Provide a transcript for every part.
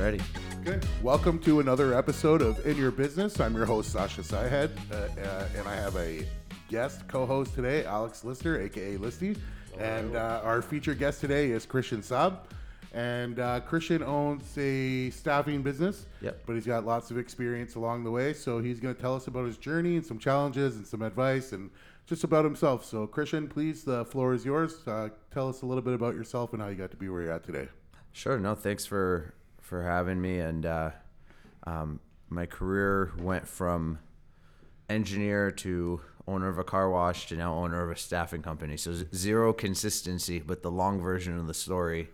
All right, you ready? Ready. Good. Welcome to another episode of In Your Business. I'm your host, Sasha Syhead, uh, uh, and I have a guest co host today, Alex Lister, aka Listy. And uh, our featured guest today is Christian Saab. And uh, Christian owns a staffing business, Yep. but he's got lots of experience along the way. So he's going to tell us about his journey and some challenges and some advice and just about himself. So, Christian, please, the floor is yours. Uh, tell us a little bit about yourself and how you got to be where you're at today. Sure. No, thanks for for having me. And uh, um, my career went from engineer to owner of a car wash to now owner of a staffing company. So zero consistency, but the long version of the story,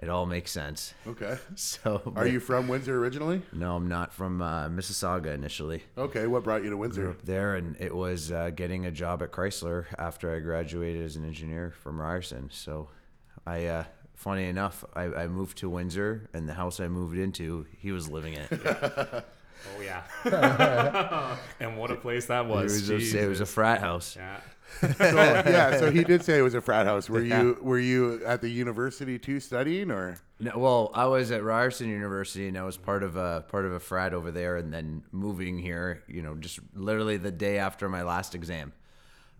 it all makes sense. Okay. So, Are you from Windsor originally? No, I'm not from uh, Mississauga initially. Okay, what brought you to Grew Windsor? up there, and it was uh, getting a job at Chrysler after I graduated as an engineer from Ryerson. So, I, uh, funny enough, I, I moved to Windsor, and the house I moved into, he was living in. it. Oh yeah. and what a place that It was. was, a, it was a frat house. yeah. So, yeah, so he did say it was a frat house. Were Yeah. you were you at the university too studying or? No, well, I was at Ryerson University, and I was part of a part of a frat over there, and then moving here, you know, just literally the day after my last exam,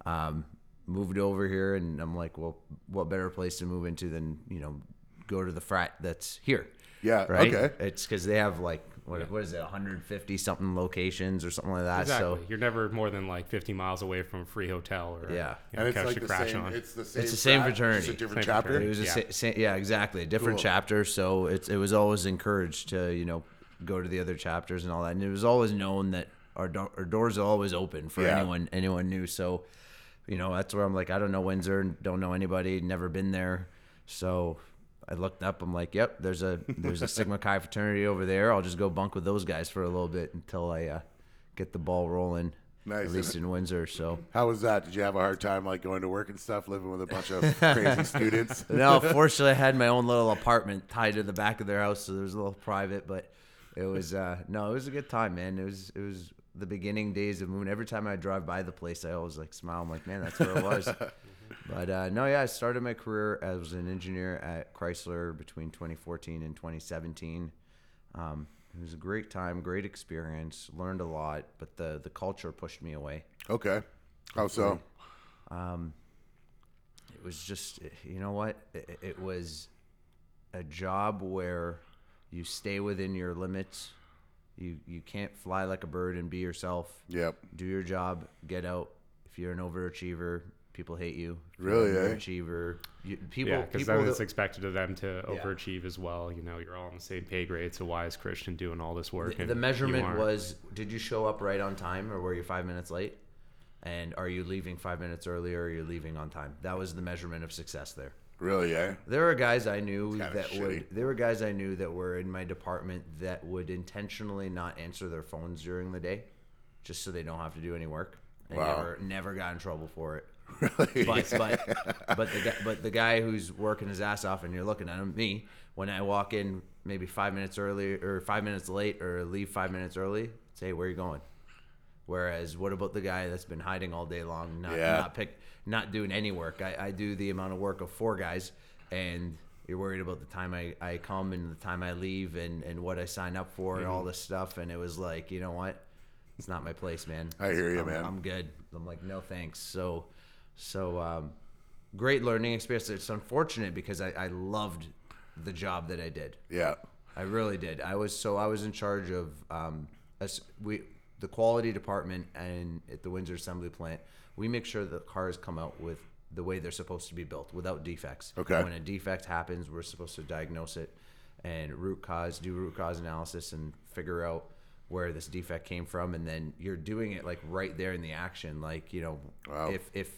um, moved over here, and I'm like, well, what better place to move into than you know, go to the frat that's here. Yeah, right. okay. It's because they have like what, what is it, 150 something locations or something like that. Exactly. So You're never more than like 50 miles away from a free hotel or Yeah. you know, And it's like to the crash same. on. It's the same. It's the same frat, fraternity. Just a different Same chapter. It was a Yeah. sa- sa- yeah, exactly. A different Cool. chapter. So it's it was always encouraged to you know go to the other chapters and all that. And it was always known that our do- our doors are always open for Yeah. anyone anyone new. So you know that's where I'm like I don't know Windsor, don't know anybody, never been there. So I looked up. I'm like, yep, there's a there's a Sigma Chi fraternity over there. I'll just go bunk with those guys for a little bit until I uh, get the ball rolling. Nice. At least in Windsor. So How was that? Did you have a hard time like going to work and stuff, living with a bunch of crazy students? no, fortunately, I had my own little apartment tied to the back of their house, so it was a little private. But it was uh, no, it was a good time, man. It was it was the beginning days of Moon. Every time I drive by the place, I always like smile. I'm like, man, that's where it was. but uh, no, yeah, I started my career as an engineer at Chrysler between 2014 and 2017. Um, it was a great time, great experience, learned a lot, but the the culture pushed me away. Okay. How so? it was just you know what it, it was a job where you stay within your limits you you can't fly like a bird and be yourself Yep. do your job get out if you're an overachiever people hate you If Really, you're eh? an underachiever you, people yeah, because people then it's expected of them to Yeah. overachieve as well. You know, you're all on the same pay grade. So why is Christian doing all this work? the, and the measurement was did you show up right on time or were you five minutes late and are you leaving five minutes early or are you leaving on time that was the measurement of success there Really? Eh? There were guys I knew kinda that shitty. would. There were guys I knew that were in my department that would intentionally not answer their phones during the day, just so they don't have to do any work. And Wow. never, never got in trouble for it. Really? But but but the guy, but the guy who's working his ass off, and you're looking at him, me, when I walk in maybe five minutes early or five minutes late or leave five minutes early, say where you going. Whereas, what about the guy that's been hiding all day long, not Yeah. not pick, not doing any work? I, I do the amount of work of four guys, and you're worried about the time I, I come and the time I leave and, and what I sign up for and Mm-hmm. all this stuff. And it was like, you know what? It's not my place, man. I hear you, I'm, man. I'm good. I'm like, no thanks. So, so um, great learning experience. It's unfortunate because I, I loved the job that I did. Yeah. I really did. I was so I was in charge of um, us, we the quality department and at the Windsor Assembly Plant. We make sure that cars come out with the way they're supposed to be built without defects. Okay. When a defect happens, we're supposed to diagnose it and root cause, do root cause analysis, and figure out where this defect came from. And then you're doing it like right there in the action. Like you know, Wow. if if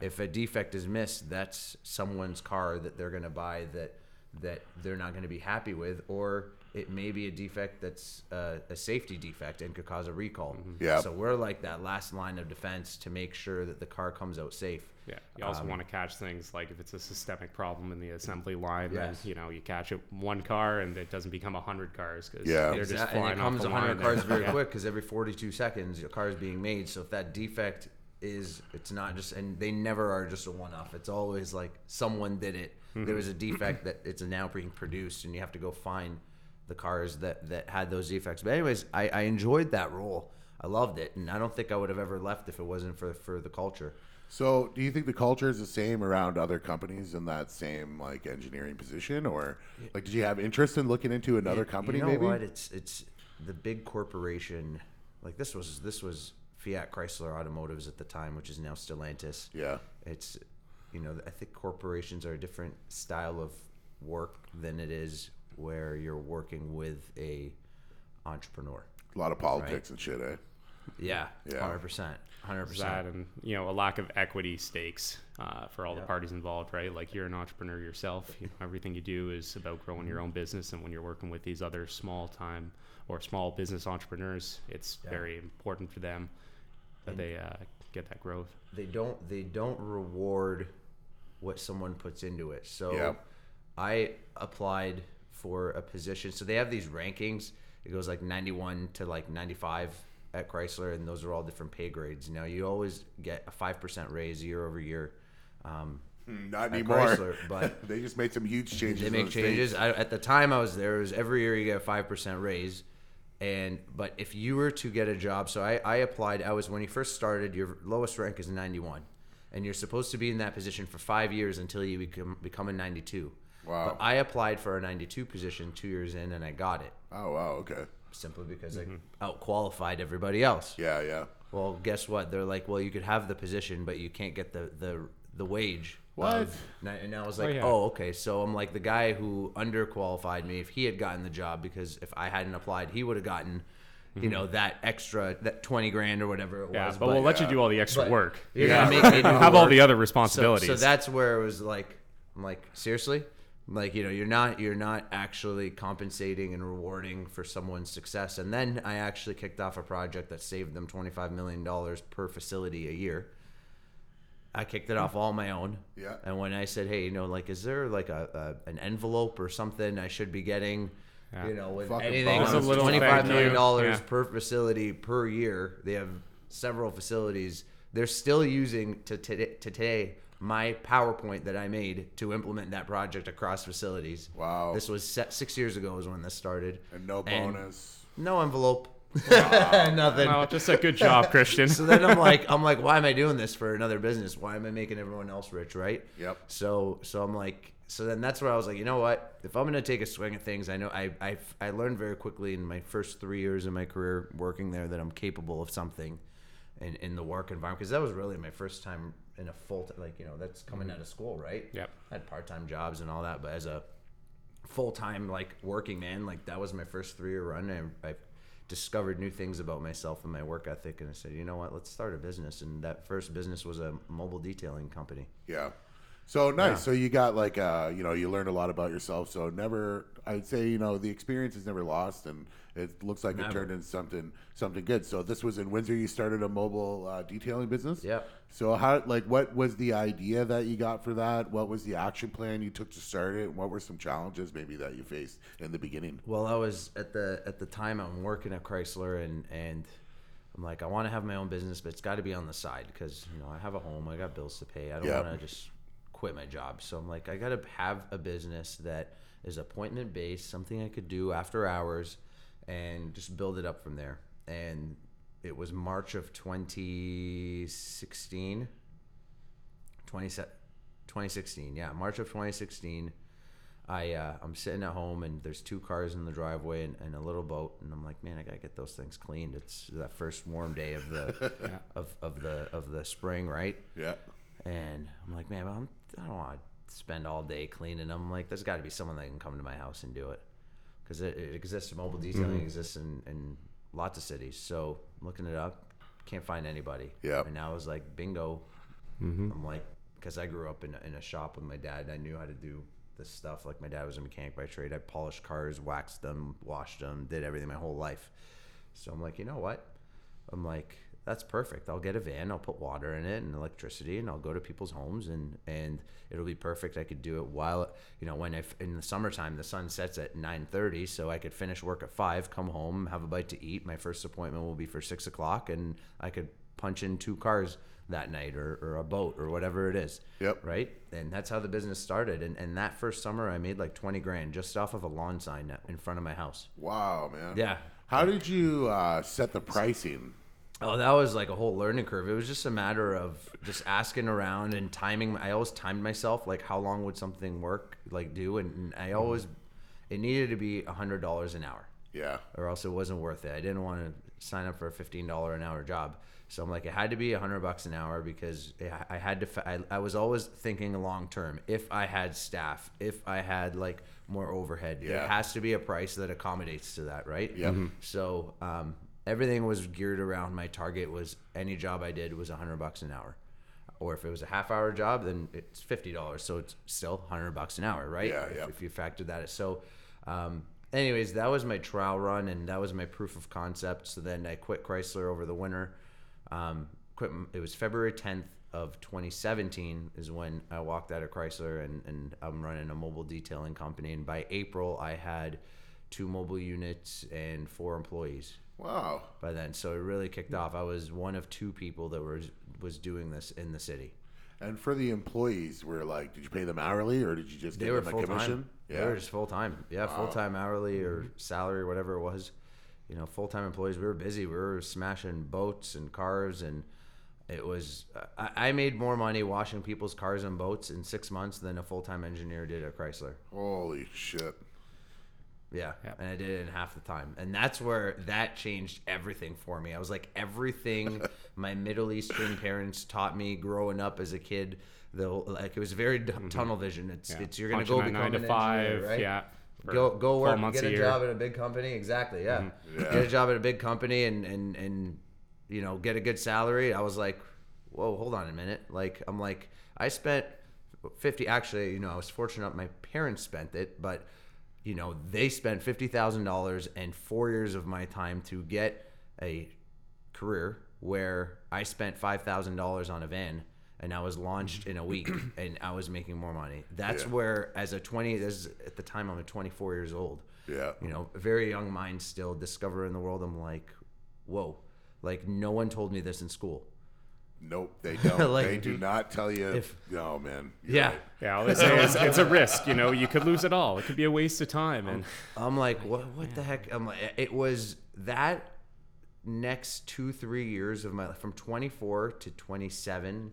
if a defect is missed, that's someone's car that they're going to buy that that they're not going to be happy with, or it may be a defect that's uh, a safety defect and could cause a recall. Mm-hmm. Yeah. So we're like that last line of defense to make sure that the car comes out safe. Yeah, you also um, want to catch things like if it's a systemic problem in the assembly line, Yes. then you know you catch it one car and it doesn't become a hundred cars because Yeah. they're just Exact- and it off comes 100 line. cars very yeah. quick because every 42 seconds your car is being made. So if that defect is, it's not just, and they never are just a one-off. It's always like someone did it there mm-hmm. was a defect that it's now being produced, and you have to go find the cars that that had those defects. But anyways, I, I enjoyed that role. I loved it, and I don't think I would have ever left if it wasn't for for the culture. So, do you think the culture is the same around other companies in that same like engineering position, or like did you have interest in looking into another company? You know maybe. what? It's it's the big corporation. Like this was this was Fiat Chrysler Automotives at the time, which is now Stellantis. Yeah. It's you know I think corporations are a different style of work than it is where you're working with a entrepreneur. A lot of politics and shit, eh? Yeah, Yeah. hundred percent, hundred percent. and you know a lack of equity stakes uh, for all the parties involved right like you're an entrepreneur yourself you know, everything you do is about growing your own business and when you're working with these other small time or small business entrepreneurs it's very important for them that they uh, get that growth They don't they don't reward what someone puts into it. So Yeah. I applied for a position. So they have these rankings. It goes like 91 to like 95 at Chrysler, and those are all different pay grades. Now you always get a five percent raise year over year. Um, Not anymore. Chrysler, but- they just made some huge changes. they make changes. I, at the time I was there, it was every year you get a five percent raise. And but if you were to get a job, so I, I applied. I was when you first started, your lowest rank is ninety one, and you're supposed to be in that position for five years until you become become a ninety two. Wow. But I applied for a ninety two position two years in, and I got it Oh wow. Okay. simply because I mm-hmm. out qualified everybody else. Yeah. Yeah. Well, guess what? They're like, well, you could have the position, but you can't get the the the wage. What? of- and I- was like, oh, yeah. oh, okay. So I'm like the guy who underqualified me. If he had gotten the job, because if I hadn't applied, he would have gotten, you mm-hmm. know, that extra that twenty grand or whatever it yeah was. but, we'll let you do all the extra but work You're Yeah. gonna make me do have all the other So, responsibilities so that's where it was like, I'm like, seriously, like you know, you're not you're not actually compensating and rewarding for someone's success. And then I actually kicked off a project that saved them 25 million dollars per facility a year. I kicked it off all my own. Yeah. And when I said, hey, you know, like, is there like a, a an envelope or something I should be getting? Yeah. You know, with Fucking anything, bonus. it's A little twenty-five thank million you. dollars Yeah. per facility per year. They have several facilities. They're still using to today, to today my PowerPoint that I made to implement that project across facilities. Wow. This was set six years ago is when this started. And no And bonus. No envelope. Nothing. well just a good job christian So then I'm like, I'm like, why am I doing this for another business? Why am I making everyone else rich, right? Yep. So, so I'm like, so then that's where I was like, you know what? If I'm gonna take a swing at things, I know I I I learned very quickly in my first three years of my career working there that I'm capable of something, in in the work environment because that was really my first time in a full t- like you know that's coming mm-hmm. out of school, right? Yep. I had part time jobs and all that, but as a full time like working man, like that was my first three year run. I, I discovered new things about myself and my work ethic, and I said, you know what, let's start a business. And that first business was a mobile detailing company. Yeah. So nice. So you got like uh, you know, you learned a lot about yourself. So never I'd say, you know, the experience is never lost and it looks like it turned into something something good. So this was in Windsor you started a mobile uh, detailing business? Yeah. So how like what was the idea that you got for that? What was the action plan you took to start it? What were some challenges maybe that you faced in the beginning? Well, I was at the at the time I'm working at Chrysler, and and I'm like, I want to have my own business, but it's got to be on the side because you know I have a home, I got bills to pay. I don't Yeah. want to just quit my job. So I'm like, I got to have a business that is appointment based, something I could do after hours, and just build it up from there. And it was March of 2016. 20, 2016, yeah, March of 2016. I uh, I'm sitting at home and there's two cars in the driveway and, and a little boat and I'm like, man, I gotta get those things cleaned. It's that first warm day of the of, of the of the spring, right? Yeah. And I'm like, man, I'm, I don't want to spend all day cleaning them. I'm like, there's got to be someone that can come to my house and do it because it, it exists. Mobile detailing mm-hmm. exists in, in lots of cities. So I'm looking it up, can't find anybody. Yeah. And now I was like, bingo. Mm-hmm. I'm like, because I grew up in a, in a shop with my dad. I knew how to do this stuff. Like my dad was a mechanic by trade. I polished cars, waxed them, washed them, did everything my whole life. So I'm like, you know what? I'm like, that's perfect. I'll get a van. I'll put water in it and electricity, and I'll go to people's homes, and and it'll be perfect. I could do it while you know when if in the summertime the sun sets at nine thirty, so I could finish work at five, come home, have a bite to eat. My first appointment will be for six o'clock, and I could punch in two cars that night or, or a boat or whatever it is. Yep. Right. And that's how the business started. And, and that first summer, I made like 20 grand just off of a lawn sign in front of my house. Wow, man. Yeah. How did you uh, set the pricing? Oh, that was like a whole learning curve. It was just a matter of just asking around and timing. I always timed myself, like how long would something work, like do, and, and I always it needed to be a hundred dollars an hour, Yeah. or else it wasn't worth it. I didn't want to sign up for a fifteen dollar an hour job, so I'm like, it had to be a hundred bucks an hour because I- I had to. I, I was always thinking long term. If I had staff, if I had like more overhead, Yeah. it has to be a price that accommodates to that, right? Yep. Mhm. So um, everything was geared around my target was any job I did was a hundred bucks an hour, or if it was a half hour job, then it's fifty dollars. So it's still hundred bucks an hour, right? Yeah, if, yeah. if you factor that. So, um, anyways, that was my trial run, and that was my proof of concept. So then I quit Chrysler over the winter. Um, quit. It was February tenth of 2017 is when I walked out of Chrysler, and, and I'm running a mobile detailing company. And by April, I had two mobile units and four employees Wow. by then. So it really kicked hmm. off. I was one of two people that was was doing this in the city. And for the employees, were like, did you pay them hourly or did you just They give were them a commission? time. They were just full time. Yeah, full time hourly or mm-hmm. salary, whatever it was. You know, full time employees. We were busy. We were smashing boats and cars, and it was. I, I made more money washing people's cars and boats in six months than a full time engineer did at Chrysler. Holy shit. Yeah, and I did it in half the time, and that's where that changed everything for me. I was like, everything my Middle Eastern parents taught me growing up as a kid, though, like it was very d- tunnel vision. It's Mm-hmm. Yeah. it's you're gonna go that become nine to an five, engineer, right? yeah. Go go work, get a, a. Mm-hmm. job at a big company. Exactly, yeah. Yeah. Get a job at a big company and and and you know get a good salary. I was like, whoa, hold on a minute. Like I'm like I spent fifty. Actually, you know, I was fortunate my parents spent it, but you know they spent fifty thousand dollars and four years of my time to get a career where I spent five thousand dollars on a van and I was launched in a week and I was making more money. That's Yeah. where as a twenty this is, at the time I'm a twenty four years old. Yeah. You know, very young mind still discovering the world. I'm like, whoa. Like no one told me this in school. Nope, they don't. Like, they do mm-hmm. not tell you. if- no, man. Yeah. right. Yeah, all they say is it's a risk. You know, you could lose it all. It could be a waste of time. And I'm like, what? What the heck? I'm like, it was that next two, three years of my life, from 24 to 27,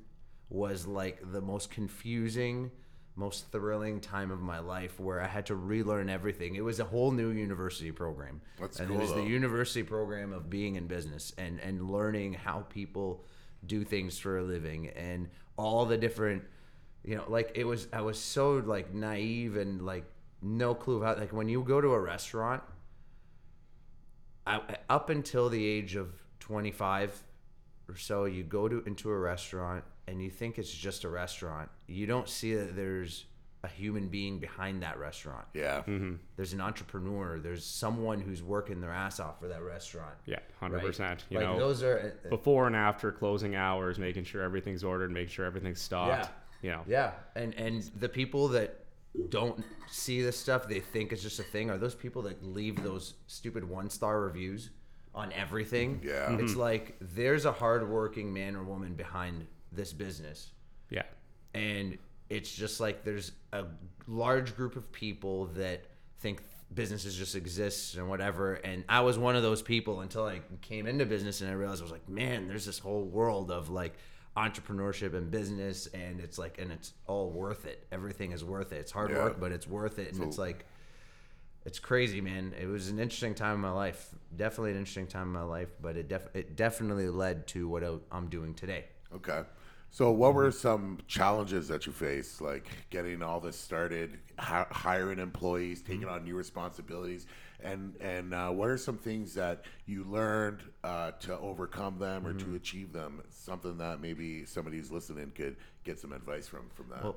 was like the most confusing, most thrilling time of my life, where I had to relearn everything. It was a whole new university program, That's and cool, it was though. the university program of being in business and and learning how people do things for a living and all the different you know like it was i was so like naive and like no clue how like when you go to a restaurant I, up until the age of 25 or so you go to into a restaurant and you think it's just a restaurant. You don't see that there's a human being behind that restaurant Yeah. Mm-hmm. there's an entrepreneur there's someone who's working their ass off for that restaurant yeah, hundred right? percent. You like know, those are uh, before and after closing hours, making sure everything's ordered, making sure everything's stocked. You know, Yeah, and and the people that don't see this stuff, they think it's just a thing. Are those people that leave those stupid one star reviews on everything? Yeah. it's like there's a hardworking man or woman behind this business, yeah, and it's just like there's a large group of people that think businesses just exist and whatever. And i was one of those people until i came into business and i realized i was like man there's this whole world of like entrepreneurship and business and it's like and it's all worth it. Everything is worth it. It's hard Yeah. work but it's worth it. And So- it's like it's crazy man. It was an interesting time in my life. Definitely an interesting time in my life but it, def- it definitely led to what i'm doing today. Okay. So, what were some challenges that you faced, like getting all this started, hi- hiring employees, taking on new responsibilities, and and uh, what are some things that you learned uh, to overcome them or to achieve them? Something that maybe somebody who's listening could get some advice from from that. Well,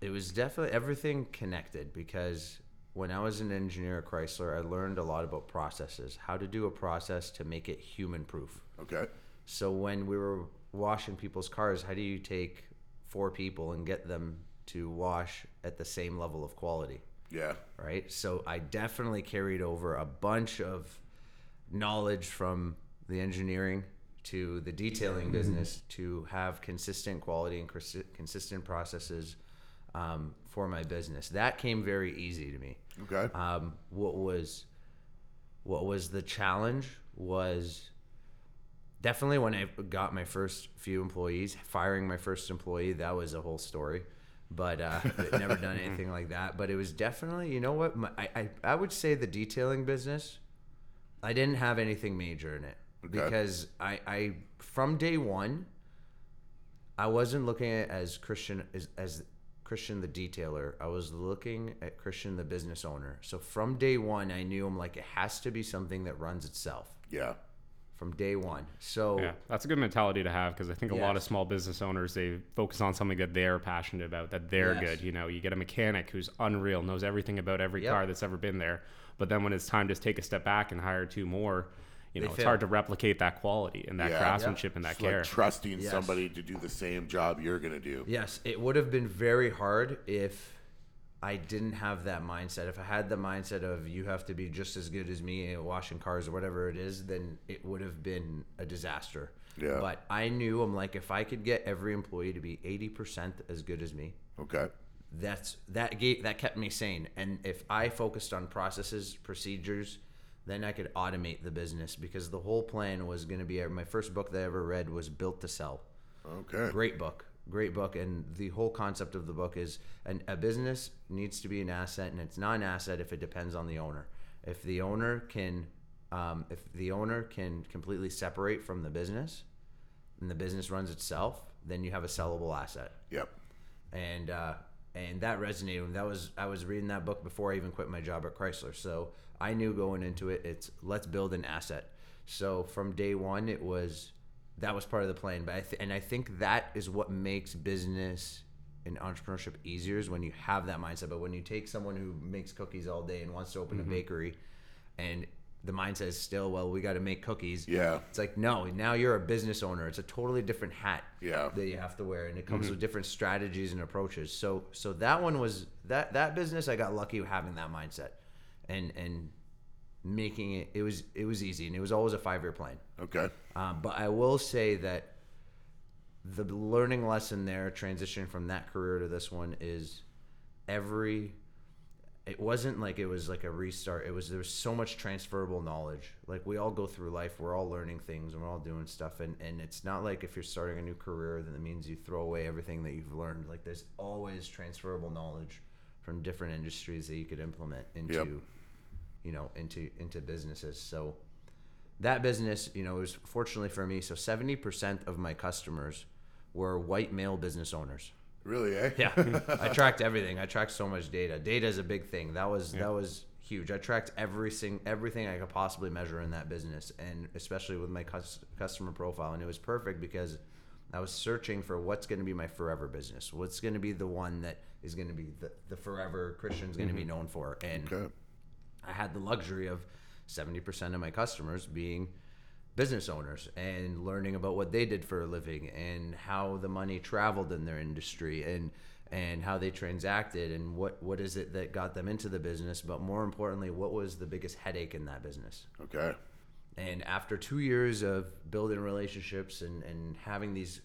it was definitely everything connected because when I was an engineer at Chrysler, I learned a lot about processes, how to do a process to make it human proof. okay. So when we were washing people's cars, how do you take four people and get them to wash at the same level of quality? Yeah. right? So I definitely carried over a bunch of knowledge from the engineering to the detailing business to have consistent quality and cons- consistent processes um, for my business. That came very easy to me. Okay. Um, what was what was the challenge was definitely when I got my first few employees, firing my first employee. That was a whole story, but uh, never done anything like that. But it was definitely, you know what? My, I, I I would say the detailing business. I didn't have anything major in it Okay. because I, I from day one, I wasn't looking at it as Christian as, as Christian the detailer. I was looking at Christian the business owner. So from day one, I knew I'm like it has to be something that runs itself yeah. From day one. So Yeah, that's a good mentality to have because I think a lot of small business owners they focus on something that they're passionate about, that they're Yes. good. You know, you get a mechanic who's unreal, knows everything about every Yep. car that's ever been there, but then when it's time to take a step back and hire two more, you They know, it's fail. hard to replicate that quality and that Yeah. craftsmanship and that It's care. like trusting Yes. somebody to do the same job you're gonna do. Yes, it would have been very hard if I didn't have that mindset. If I had the mindset of you have to be just as good as me at washing cars or whatever it is, then it would have been a disaster. Yeah. But I knew I'm like if I could get every employee to be 80% as good as me, Okay. that's that gave that kept me sane. And if I focused on processes, procedures, then I could automate the business because the whole plan was going to be my first book that I ever read was Built to Sell Okay. great book great book and the whole concept of the book is an, a business needs to be an asset and it's not an asset if it depends on the owner if the owner can um, if the owner can completely separate from the business and the business runs itself then you have a sellable asset Yep. and uh, and that resonated. That was I was reading that book before I even quit my job at Chrysler, so I knew going into it, it's let's build an asset. So from day one, it was that was part of the plan. But I th- and I think that is what makes business and entrepreneurship easier is when you have that mindset. But when you take someone who makes cookies all day and wants to open a mm-hmm. bakery, and the mindset is still, well, we got to make cookies. Yeah. It's like no, now you're a business owner. It's a totally different hat Yeah. that you have to wear, and it comes mm-hmm. with different strategies and approaches. So, so that one was that that business. I got lucky having that mindset, and and making it. It was it was easy, and it was always a five year plan. Okay. Um, but I will say that the learning lesson there, transitioning from that career to this one, is every. It wasn't like it was like a restart. It was there was so much transferable knowledge. Like we all go through life, we're all learning things and we're all doing stuff. And and it's not like if you're starting a new career, then it means you throw away everything that you've learned. Like there's always transferable knowledge from different industries that you could implement into, Yep. You know, into into businesses. So that business, you know, it was fortunately for me. So seventy percent of my customers were white male business owners. Really, eh? Yeah, I tracked everything. I tracked so much data. Data is a big thing. That was that was huge. I tracked every sing, everything I could possibly measure in that business, and especially with my cus- customer profile. And it was perfect because I was searching for what's going to be my forever business. What's going to be the one that is going to be the, the forever Christian's going to be known for. And Okay. I had the luxury of 70% of my customers being business owners and learning about what they did for a living and how the money traveled in their industry and and how they transacted and what what is it that got them into the business but more importantly what was the biggest headache in that business Okay. and after two years of building relationships and, and having these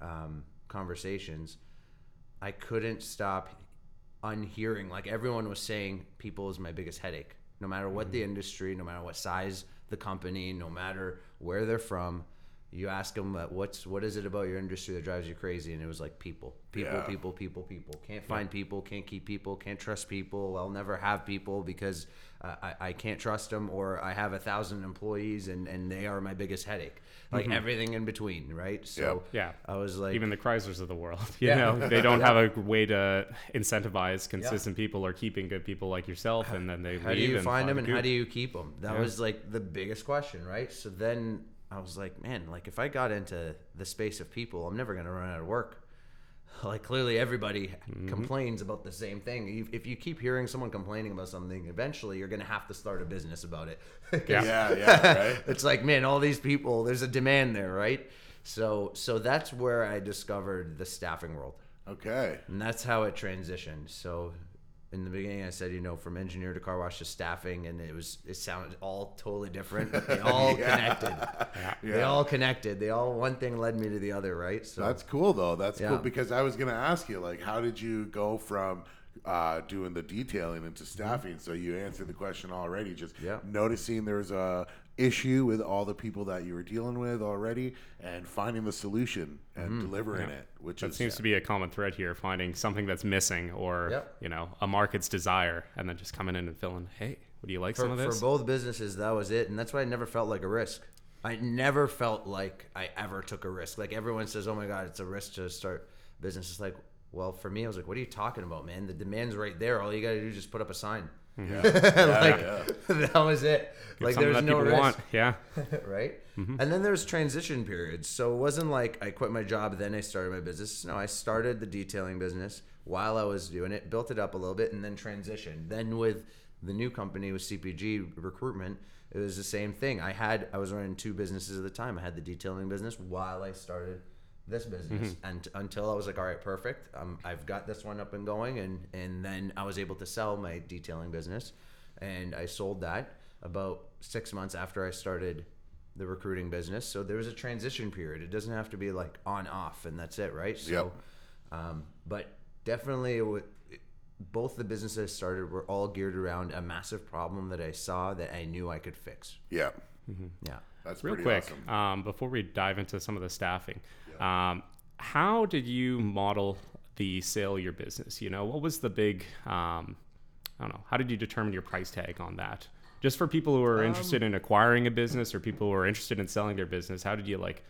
um, conversations, I couldn't stop unhearing. Like everyone was saying, people is my biggest headache. No matter what mm-hmm. the industry, no matter what size the company, no matter where they're from, you ask them uh, what's what is it about your industry that drives you crazy, and it was like people, people, Yeah. people, people, people. Can't find people, can't keep people, can't trust people. I'll never have people because uh, I, I can't trust them, or I have a thousand employees and and they are my biggest headache. Like everything in between, right? So Yeah. I was like, Even the Chryslers of the world, you Yeah. know, they don't have a way to incentivize consistent people or keeping good people like yourself, and then they how leave do you and find them the and how do you keep them that Yeah. was like the biggest question right so then i was like man like if i got into the space of people i'm never going to run out of work like clearly everybody Mm-hmm. complains about the same thing You- if you keep hearing someone complaining about something eventually you're going to have to start a business about it. Yeah. Yeah, yeah, right. it's like man all these people there's a demand there right so so that's where i discovered the staffing world Okay. and that's how it transitioned so in the beginning, I said, you know, from engineer to car wash to staffing, and it was it sounded all totally different, but they all connected. They all connected. They all one thing led me to the other, right? So That's cool though. That's cool because I was gonna ask you like, how did you go from uh, doing the detailing into staffing? So you answered the question already. Just Yeah. noticing there's a issue with all the people that you were dealing with already, and finding the solution and Mm-hmm. delivering it, which That is seems to be a common thread here: finding something that's missing, or Yep. you know, a market's desire, and then just coming in and filling. Hey, would you like some for, of for both businesses, that was it, and that's why I never felt like a risk. I never felt like I ever took a risk. Like everyone says, "Oh my god, it's a risk to start business." It's like, well, for me, I was like, "What are you talking about, man? The demand's right there. All you got to do is just put up a sign." Mm-hmm. yeah. like that was it. Get like there's no risk. want. Yeah, right? Mm-hmm. And then there's transition periods. So it wasn't like I quit my job, then I started my business. No, I started the detailing business while I was doing it, built it up a little bit, and then transitioned. Then with the new company with CPG recruitment, it was the same thing. I had I was running two businesses at the time. I had the detailing business while I started this business, and until I was like, all right, perfect. Um, I've got this one up and going, and and then I was able to sell my detailing business, and I sold that about six months after I started the recruiting business. So there was a transition period. It doesn't have to be like on off and that's it, right? So, Yep. um, but definitely, it would, both the businesses I started were all geared around a massive problem that I saw that I knew I could fix. yeah. Yeah. That's real pretty quick. awesome. Um, before we dive into some of the staffing, um, how did you model the sale of your business? You know, what was the big? Um, I don't know. How did you determine your price tag on that? Just for people who are interested in acquiring a business or people who are interested in selling their business, how did you like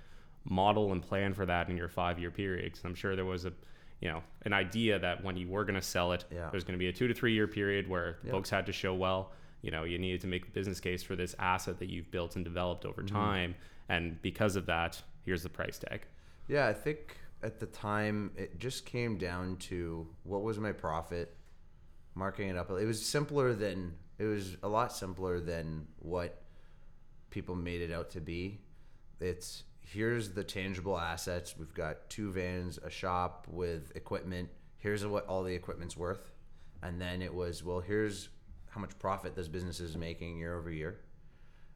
model and plan for that in your five year period? Because I'm sure there was a, you know, an idea that when you were going to sell it, Yeah. there's going to be a two to three year period where the folks had to show well. You know, you needed to make a business case for this asset that you've built and developed over time, and because of that, here's the price tag. Yeah, I think at the time it just came down to what was my profit, marking it up. It was simpler than it was a lot simpler than what people made it out to be. It's here's the tangible assets. We've got two vans, a shop with equipment. Here's what all the equipment's worth. And then it was, well, here's how much profit this business is making year over year.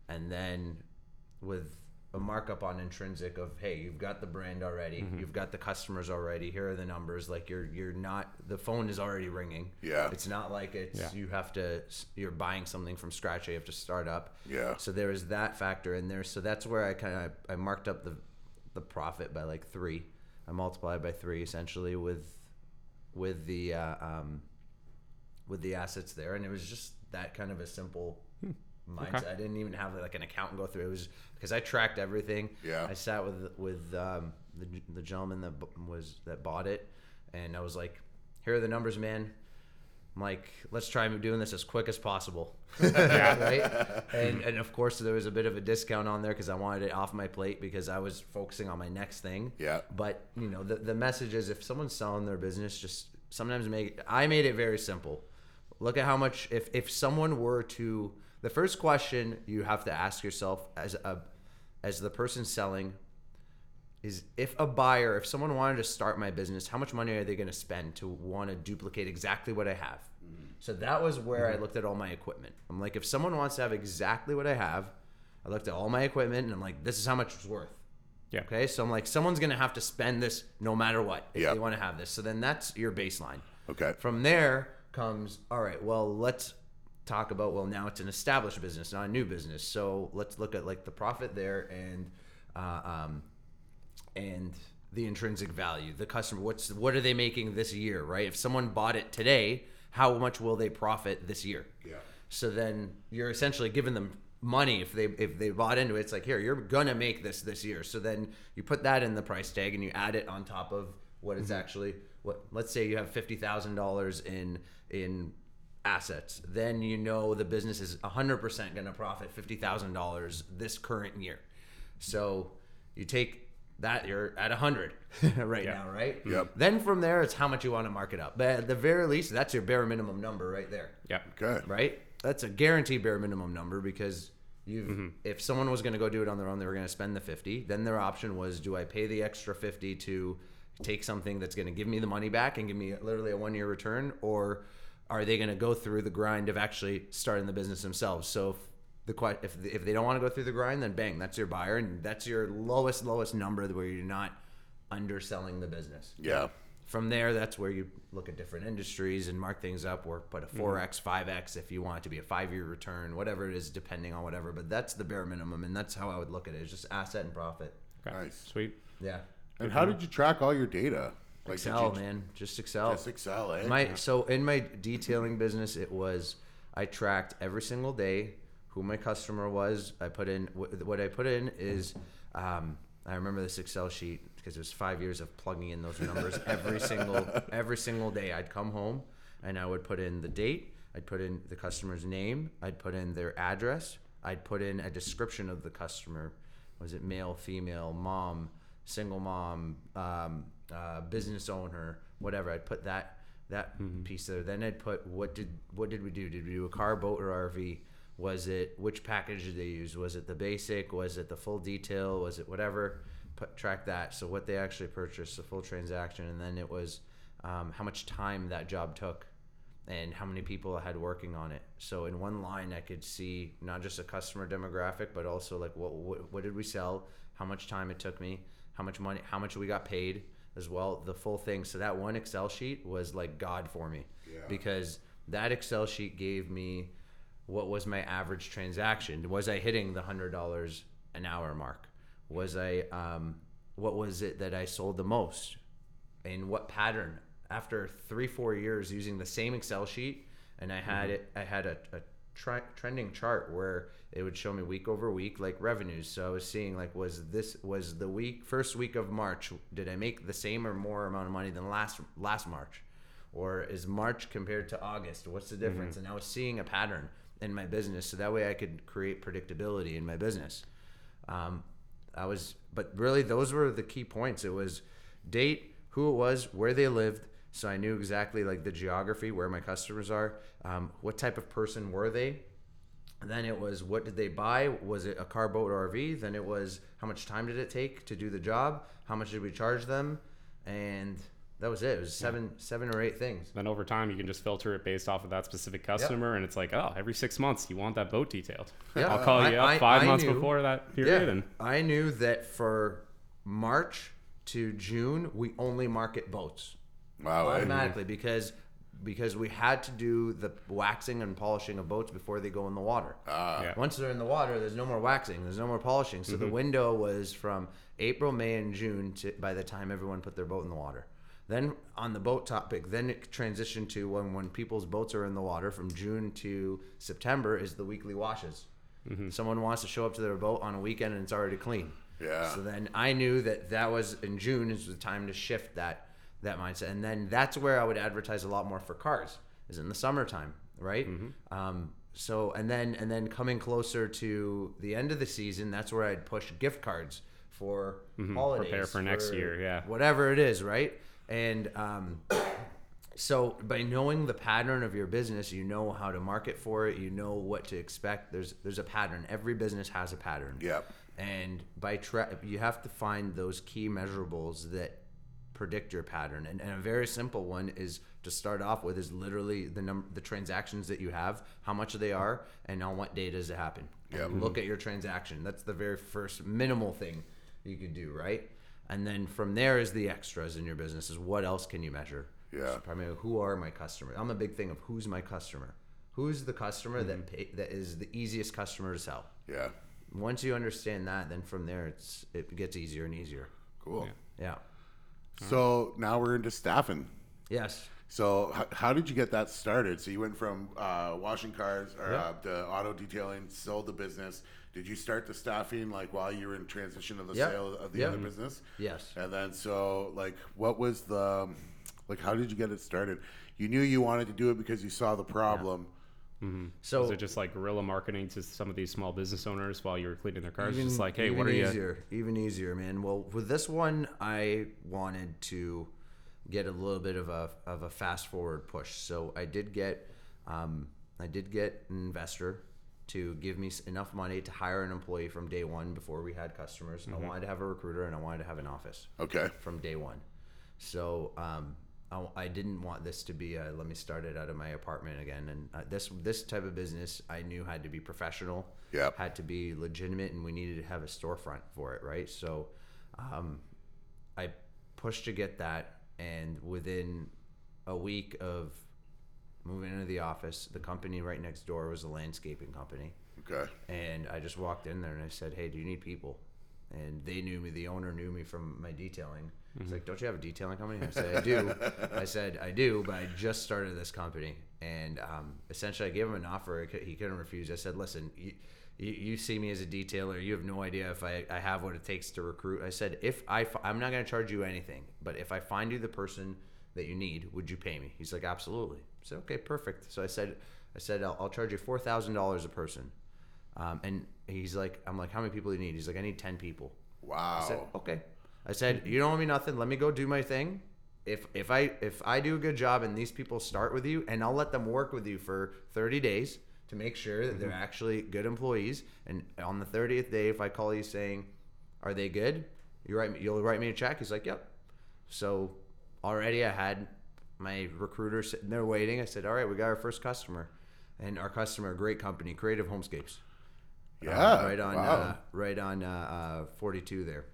And then with a markup on intrinsic of hey you've got the brand already you've got the customers already here are the numbers like you're you're not the phone is already ringing. Yeah. it's not like it's Yeah. you have to you're buying something from scratch you have to start up. Yeah. so there is that factor in there. So that's where i kind of i marked up the the profit by like three. I multiplied by three essentially with with the uh, um with the assets there. And it was just that kind of a simple mindset i didn't even have like an accountant go through it was because i tracked everything Yeah. i sat with with um, the, the gentleman that was that bought it and i was like here are the numbers man I'm like, let's try doing this as quick as possible, right? And and of course there was a bit of a discount on there because I wanted it off my plate because I was focusing on my next thing. Yeah. But you know the the message is if someone's selling their business, just sometimes make. I made it very simple. Look at how much if if someone were to the first question you have to ask yourself as a as the person selling is if a buyer, if someone wanted to start my business, how much money are they going to spend to want to duplicate exactly what I have? Mm-hmm. So that was where I mm-hmm. looked at all my equipment. I'm like, if someone wants to have exactly what I have, I looked at all my equipment and I'm like, this is how much it's worth. Yeah. Okay. So I'm like, someone's going to have to spend this no matter what if Yeah. they want to have this. So then that's your baseline. Okay. From there comes, all right, well, let's talk about, well, now it's an established business, not a new business. So let's look at like the profit there and, uh, um, and the intrinsic value, the customer, what's, what are they making this year, right? If someone bought it today, how much will they profit this year? Yeah. So then you're essentially giving them money if they if they bought into it. It's like here you're gonna make this this year. So then you put that in the price tag and you add it on top of what it's actually what. Let's say you have fifty thousand dollars in in assets. Then you know the business is hundred percent gonna profit fifty thousand dollars this current year. So you take that you're at 100 right Yeah. now, right? Yep. Then from there, it's how much you want to mark it up. But at the very least, that's your bare minimum number right there Yeah. Okay. right? That's a guaranteed bare minimum number because you Mm-hmm. if someone was going to go do it on their own, they were going to spend the 50. Then their option was do I pay the extra 50 to take something that's going to give me the money back and give me literally a 1 year return or are they going to go through the grind of actually starting the business themselves? So if the if if they don't want to go through the grind, then bang, that's your buyer, and that's your lowest lowest number where you're not underselling the business. Yeah. From there, that's where you look at different industries and mark things up, or put a Mm-hmm. four x, five x if you want it to be a five year return, whatever it is, depending on whatever. But that's the bare minimum, and that's how I would look at it. It's just asset and profit. Okay. Nice. Sweet. Yeah, And how did you track all your data? Did Excel, you man, just Excel. Just Excel, eh? My so in my detailing business, it was I tracked every single day who my customer was. I put in what, what I put in is um, I remember this Excel sheet because it was five years of plugging in those numbers every single every single day. I'd come home and I would put in the date. I'd put in the customer's name. I'd put in their address. I'd put in a description of the customer. Was it male, female, mom, single mom, um, uh, business owner, whatever? I'd put that that piece there. Then I'd put what did what did we do? Did we do a car, boat, or RV? Was it which package did they use? Was it the basic? Was it the full detail? Was it whatever? Put track that. So what they actually purchased, the full transaction, and then it was um, how much time that job took and how many people I had working on it. So in one line, I could see not just a customer demographic, but also like what what, what did we sell, how much time it took me, how much money, how much we got paid as well, the full thing. So that one Excel sheet was like God for me Yeah. because that Excel sheet gave me what was my average transaction. Was I hitting the hundred dollars an hour mark? Was I um, what was it that I sold the most? in what pattern after three four years using the same excel sheet and i had it i had a, a tre- trending chart where it would show me week over week like revenues. So i was seeing like was this was the week first week of march did i make the same or more amount of money than last last march? Or is march compared to august? What's the difference? And i was seeing a pattern in my business. So that way i could create predictability in my business. Um, I was, but really those were the key points. It was date, who it was, where they lived, so I knew exactly like the geography, where my customers are, um, what type of person were they. Then it was what did they buy? Was it a car, boat, or RV? Then it was how much time did it take to do the job? How much did we charge them? And that was it. It was seven, seven or eight things. Then over time, you can just filter it based off of that specific customer, and it's like, oh, every six months you want that boat detailed. Yeah, I'll call I- you up five I months knew- before that period, and I knew that for March to June, we only market boats wow. eh? automatically because because we had to do the waxing and polishing of boats before they go in the water. Ah, Yeah. Once they're in the water, there's no more waxing, there's no more polishing. So the window was from April, May, and June to by the time everyone put their boat in the water. Then on the boat topic, then it transitioned to when when people's boats are in the water from June to September is the weekly washes. Someone wants to show up to their boat on a weekend and it's already clean. Yeah. So then I knew that that was in June is the time to shift that that mindset, and then that's where I would advertise a lot more for cars is in the summertime, right? Um, so and then and then coming closer to the end of the season, that's where I'd push gift cards for holidays, Prepare for next year, yeah. whatever it is, right? And um, so by knowing the pattern of your business, you know how to market for it. You know what to expect. There's there's a pattern. Every business has a pattern. Yep. And by tra- you have to find those key measurables that predict your pattern. And, and a very simple one is to start off with is literally the number the transactions that you have, how much they are, and on what day does it happen. Yep. And look at your transaction. That's the very first minimal thing you could do, right? And then from there is the extras in your business. Is what else can you measure? Yeah. So primarily, who are my customers? I'm a big thing of who's my customer. Who's the customer that mm-hmm. pay, that is the easiest customer to sell? Yeah. Once you understand that, then from there it's it gets easier and easier. Cool. Yeah. So now we're into staffing. Yes. So h- how did you get that started? So you went from uh, washing cars or Yeah. uh, to auto detailing, sold the business. Did you start the staffing like while you were in transition of the sale of the other business? Yes. And then so like what was the like how did you get it started? You knew you wanted to do it because you saw the problem. So is it just like guerrilla marketing to some of these small business owners while you were cleaning their cars? even, just like, hey, even what are you? easier, Even easier, man. Well, with this one, I wanted to get a little bit of a of a fast forward push. So I did get, um, I did get an investor to give me enough money to hire an employee from day one before we had customers. I wanted to have a recruiter and I wanted to have an office. Okay. from day one. So um, I, I didn't want this to be a, let me start it out of my apartment again. And uh, this this type of business I knew had to be professional. Yep. Had to be legitimate, and we needed to have a storefront for it, right? So, um, I pushed to get that, and within a week of moving into the office, the company right next door was a landscaping company. Okay. And I just walked in there and I said, "Hey, do you need people?" And they knew me. The owner knew me from my detailing. He's like, "Don't you have a detailing company?" I said, "I do." I said, "I do," but I just started this company, and um, essentially, I gave him an offer. He couldn't refuse. I said, "Listen, you, you, you see me as a detailer. You have no idea if I, I have what it takes to recruit." I said, "If I, I'm not going to charge you anything, but if I find you the person that you need, would you pay me?" He's like, "Absolutely." I said, "Okay, perfect." So I said, "I said I'll, I'll charge you four thousand dollars a person." Um, and he's like, I'm like, how many people do you need? He's like, I need 10 people. Wow. I said, okay. I said, you don't owe me nothing. Let me go do my thing. If, if I if I do a good job and these people start with you and I'll let them work with you for 30 days to make sure that they're actually good employees. And on the 30th day if I call you saying are they good you write me, you'll write me a check. He's like yep so already I had my recruiter sitting there waiting. I said all right we got our first customer. And our customer a great company Creative Homescapes. Yeah, right on, wow. uh, right on uh, uh, 42 there.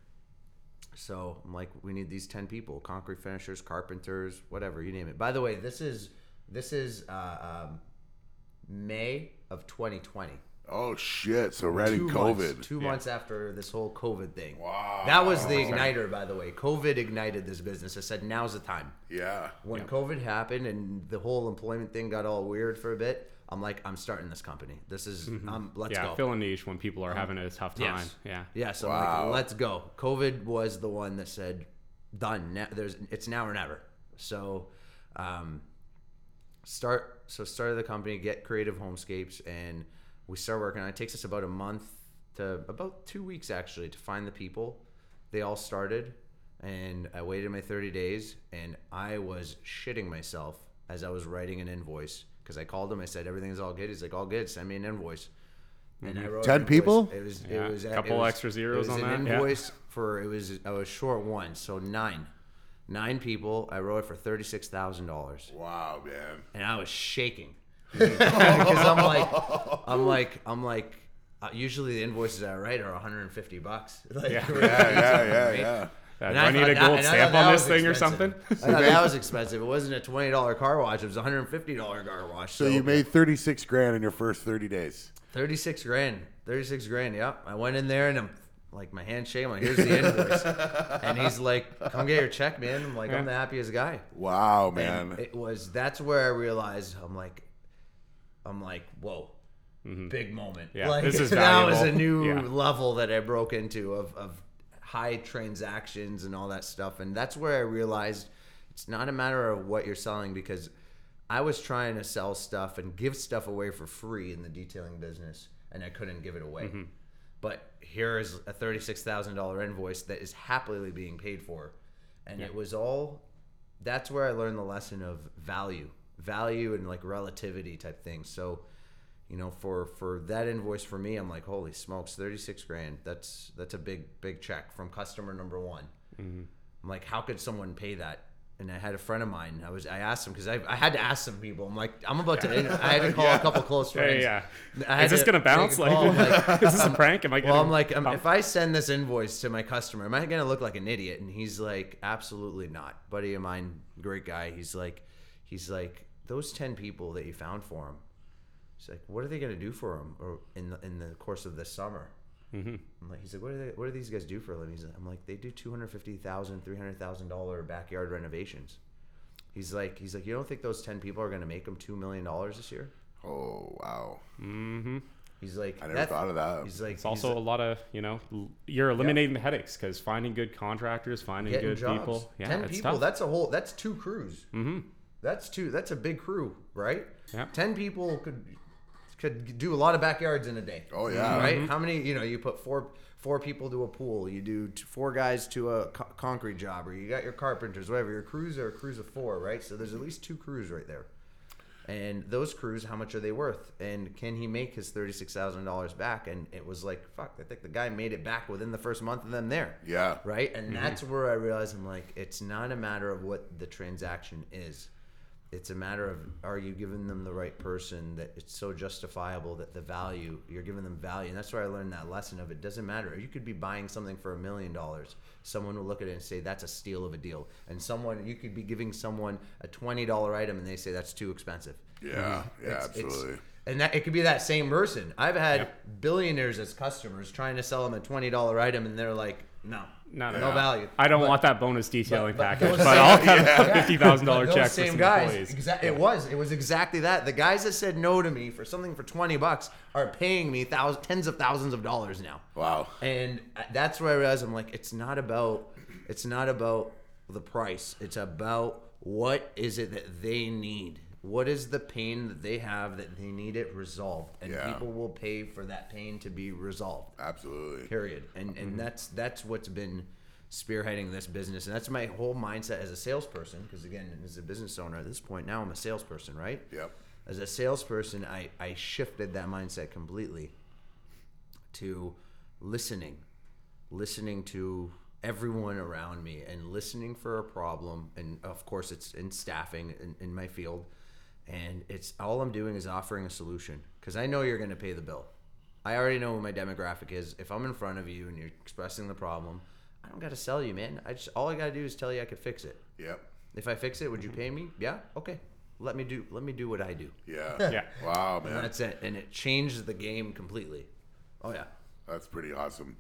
So I'm like, we need these 10 people: concrete finishers, carpenters, whatever you name it. By the way, this is this is uh, um, May of 2020. oh shit. So right in COVID. months, two months after this whole COVID thing. Wow. That was the igniter, by the way. COVID ignited this business. I said, now's the time. Yeah. When COVID happened and the whole employment thing got all weird for a bit, I'm like, I'm starting this company. This is, um, let's yeah, go. fill a niche when people are having a tough time. Yes. Yeah. Yeah, so I'm Wow. like, let's go. COVID was the one that said, done. Ne- there's, it's now or never. So, um, start. So started the company, get Creative Homescapes, and we start working on it. It takes us about a month to about two weeks actually to find the people. They all started, and I waited my 30 days, and I was shitting myself as I was writing an invoice because I called him. I said everything's all good. He's like, all good. Send me an invoice. And I wrote 10 people? It was Yeah, it was a couple it was, extra zeros it was on an that, yeah. invoice for it was I was short one, so nine, nine people. I wrote it for thirty six thousand dollars, Wow, man. and I was shaking because I'm like, I'm like, I'm like. Uh, usually the invoices I write are 150 bucks. Like, Yeah. Yeah, yeah, yeah, yeah. Uh, do I, need a that- gold stamp on this was thing or something? I thought that was expensive. It wasn't a twenty dollar car wash. It was a hundred and fifty dollar car wash. So you made 36 grand in your first 30 days. thirty six grand. Thirty six grand. Yep. I went in there and I'm like my handshake. I'm like, here's the invoice, and he's like, come get your check, man. I'm like, I'm the happiest guy. Wow, And man. it was that's where I realized I'm like, I'm like, whoa. Big moment. Yeah, like, this is that was a new Yeah. level that I broke into of, of high transactions and all that stuff. And that's where I realized it's not a matter of what you're selling because I was trying to sell stuff and give stuff away for free in the detailing business and I couldn't give it away. Mm-hmm. But here is a $36,000 invoice that is happily being paid for. And it was all that's where I learned the lesson of value, value and like relativity type things. So, you know, for for that invoice for me, I'm like, holy smokes, thirty six grand. That's that's a big big check from customer number one. I'm like, how could someone pay that? And I had a friend of mine. I was I asked him because I, I had to ask some people. I'm like, I'm about to. I had to call a couple close Yeah, friends. yeah. Had Is this to gonna bounce? Like, like, is this a prank? Am I well, I'm like, um, if I send this invoice to my customer, am I going to look like an idiot? And he's like, absolutely not. Buddy of mine, great guy. He's like, he's like, those ten people that you found for him. He's like, what are they going to do for him or in the, in the course of this summer? Mm-hmm. I'm like, he's like, what do they, what do these guys do for a living? Like, I'm like, they do two hundred fifty thousand, three hundred thousand dollar backyard renovations. He's like, he's like, you don't think those ten people are going to make them two million dollars this year? Oh, wow. Mm-hmm. He's like, I never "That- thought of that. He's like, It's also like- a lot of you know you're eliminating the headaches because finding good contractors, finding getting good jobs. people. Yeah, Ten it's people. tough. That's a whole. That's two crews. mm-hmm. That's two. That's a big crew, right? Yeah. Ten people could could do a lot of backyards in a day. Oh, yeah. Right? Mm-hmm. How many? You know, you put four four people to a pool. You do t- four guys to a co- concrete job, or you got your carpenters, whatever. Your crews are crews of four, right? So there's at least two crews right there. And those crews, how much are they worth? And can he make his thirty-six thousand dollars back? And it was like, fuck, I think the guy made it back within the first month of them there. Yeah. Right. And mm-hmm. that's where I realized I'm like, it's not a matter of what the transaction is. It's a matter of are you giving them the right person that it's so justifiable that the value you're giving them value, and that's where I learned that lesson of it doesn't matter. You could be buying something for a million dollars. Someone will look at it and say that's a steal of a deal, and someone you could be giving someone a twenty dollar item and they say that's too expensive. Yeah. Yeah. It's- it's- absolutely. and that it could be that same person. I've had Yep. billionaires as customers trying to sell them a twenty dollar item, and they're like, no, No, no, no no. value. I don't But- want that bonus detailing but package, but I'll cut Yeah. a fifty thousand dollar Those check for same some guys. employees. Exa- it was. It was exactly that. The guys that said no to me for something for twenty bucks are paying me thousands, tens of thousands of dollars now. Wow. And that's where I realized I'm like, it's not about, it's not about the price. It's about what is it that they need. What is the pain that they have that they need it resolved, and Yeah. people will pay for that pain to be resolved. Absolutely. period. And and mm-hmm. that's that's what's been spearheading this business. And that's my whole mindset as a salesperson because again as a business owner at this point now i'm a salesperson right? Yep. as a salesperson i i shifted that mindset completely to listening listening to everyone around me and listening for a problem. And of course it's in staffing in, in my field and it's all i'm doing is offering a solution because i know you're going to pay the bill i already know who my demographic is if i'm in front of you and you're expressing the problem i don't got to sell you man i just all i got to do is tell you i could fix it Yep. if i fix it would you pay me yeah okay let me do let me do what i do Yeah. Yeah. Wow, and man. that's it and it changed the game completely oh yeah That's pretty awesome.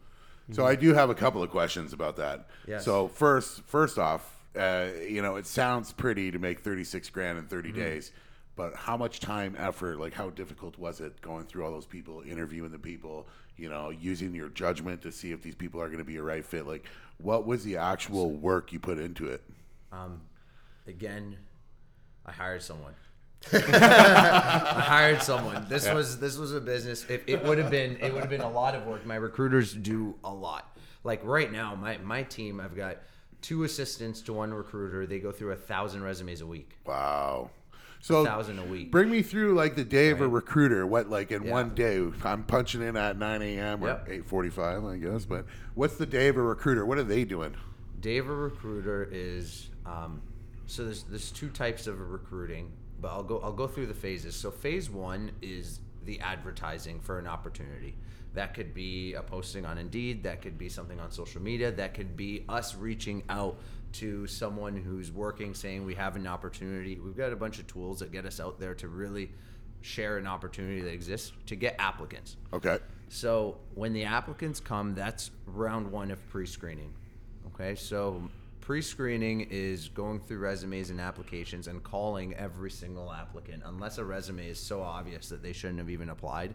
So I do have a couple of questions about that. Yes. So first, first off, uh, you know, it sounds pretty to make thirty six grand in 30 days, but how much time, effort, like how difficult was it going through all those people, interviewing the people, you know, using your judgment to see if these people are going to be a right fit? Like, what was the actual work you put into it? Um, again, I hired someone. I hired someone. This was this was a business. If it would have been, it would have been a lot of work. My recruiters do a lot. Like right now, my my team, I've got two assistants to one recruiter. They go through a thousand resumes a week. Wow. So thousand a week. Bring me through like the day of a recruiter. What like in Yeah. one day? I'm punching in at 9 a.m. or Yep. 8:45, I guess. But what's the day of a recruiter? What are they doing? Dave, a recruiter is um, so there's there's two types of recruiting, but I'll go I'll go through the phases. So phase one is the advertising for an opportunity. That could be a posting on Indeed. That could be something on social media. That could be us reaching out to someone who's working, saying we have an opportunity. We've got a bunch of tools that get us out there to really share an opportunity that exists to get applicants. Okay. So when the applicants come, that's round one of pre-screening. Okay, so pre-screening is going through resumes and applications and calling every single applicant, unless a resume is so obvious that they shouldn't have even applied.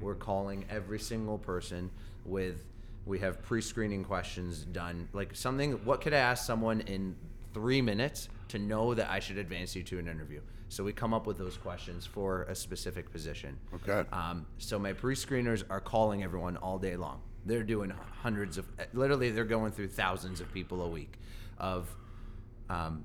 We're calling every single person with. We have pre-screening questions done, like something. What could I ask someone in three minutes to know that I should advance you to an interview? So we come up with those questions for a specific position. Okay. Um, so my pre-screeners are calling everyone all day long. They're doing hundreds of, literally, they're going through thousands of people a week. Of um,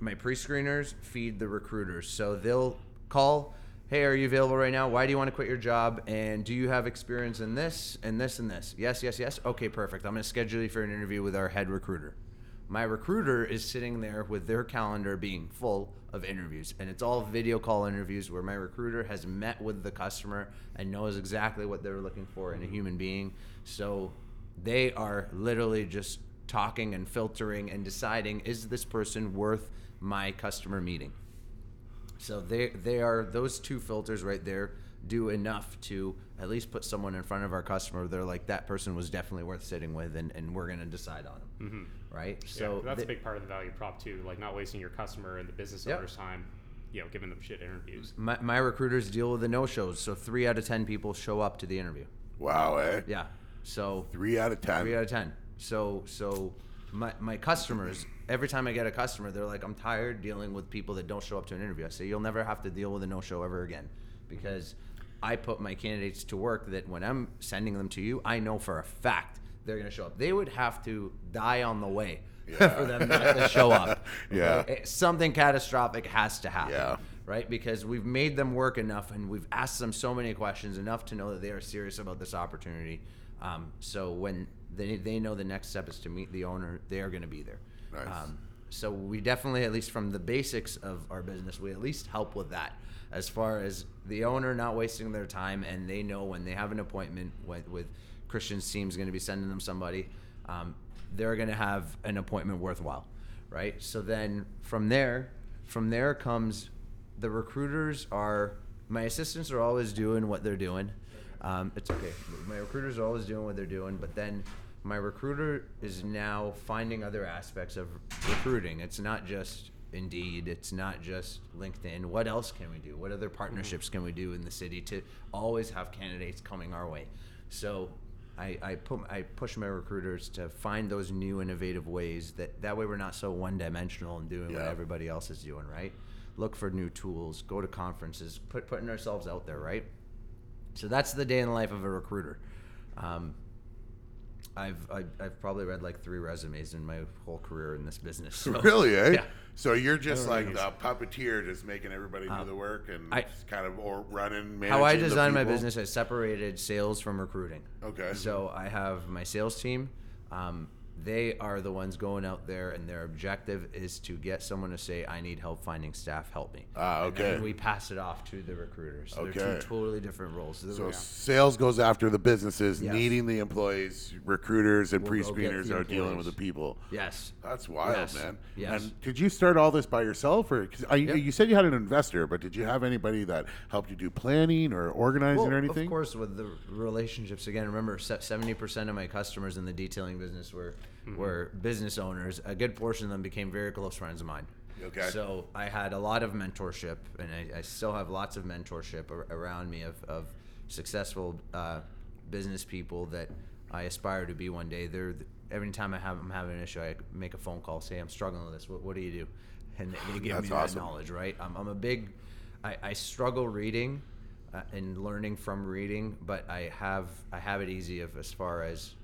my pre-screeners feed the recruiters, so they'll call. Hey, are you available right now? Why do you want to quit your job? And do you have experience in this and this and this? Yes, yes, yes. Okay, perfect. I'm going to schedule you for an interview with our head recruiter. My recruiter is sitting there with their calendar being full of interviews, and it's all video call interviews where my recruiter has met with the customer and knows exactly what they're looking for in a mm-hmm. human being. So they are literally just talking and filtering and deciding is this person worth my customer meeting? So they they are those two filters right there do enough to at least put someone in front of our customer. They're like that person was definitely worth sitting with, and, and we're gonna decide on them, right? So So that's the- a big part of the value prop too, like not wasting your customer and the business Yep. owner's time, you know, giving them shit interviews. my, my recruiters deal with the no shows. So three out of ten people show up to the interview. Wow, eh? Yeah. So Three out of ten. three out of ten. So so my my customers every time I get a customer, they're like, I'm tired dealing with people that don't show up to an interview. I say you'll never have to deal with a no show ever again because I put my candidates to work that when I'm sending them to you, I know for a fact they're gonna show up. They would have to die on the way for them not to show up. Yeah. Okay? Something catastrophic has to happen. Yeah. right? Because we've made them work enough and we've asked them so many questions enough to know that they are serious about this opportunity. Um, so when they, they know the next step is to meet the owner, they are going to be there. Nice. Um, so we definitely, at least from the basics of our business, we at least help with that. As far as the owner not wasting their time, and they know when they have an appointment with, with Christian's team's going to be sending them somebody, um, they're going to have an appointment worthwhile, right? So then from there, from there comes the recruiters are my assistants are always doing what they're doing. Um, it's okay. My recruiters are always doing what they're doing, but then my recruiter is now finding other aspects of recruiting. It's not just Indeed. It's not just LinkedIn. What else can we do? What other partnerships can we do in the city to always have candidates coming our way? So I, I put I push my recruiters to find those new innovative ways that that way we're not so one dimensional and doing what everybody else is doing, right? Look for new tools, go to conferences, put putting ourselves out there, right? So that's the day in the life of a recruiter. Um, I've, I've I've probably read like three resumes in my whole career in this business. So, really, eh? Yeah. So you're just like nice. the puppeteer, just making everybody do the work and I- just kind of or running. How I managing the design my business, I separated sales from recruiting. Okay. So I have my sales team. Um, they are the ones going out there, and their objective is to get someone to say, "I need help finding staff. Help me." Ah, And then okay. we pass it off to the recruiters. So They're Okay. two totally different roles. So sales goes after the businesses Yes. needing the employees. Recruiters and We'll pre-screeners are dealing with the people. yes. That's wild, Yes. man. Yes. And did you start all this by yourself, or 'cause I, Yeah. you said you had an investor, but did you have anybody that helped you do planning or organizing Well, or anything? Of course, with the relationships again. Remember, seventy percent of my customers in the detailing business were Mm-hmm. were business owners. A good portion of them became very close friends of mine. Okay. So I had a lot of mentorship, and I, I still have lots of mentorship ar- around me of, of successful uh, business people that I aspire to be one day. They're every time I have I'm having an issue, I make a phone call, say I'm struggling with this. What, what do you do? And they, give me awesome. that knowledge, right? I'm, I'm a big, I, I struggle reading uh, and learning from reading, but I have I have it easy of as far as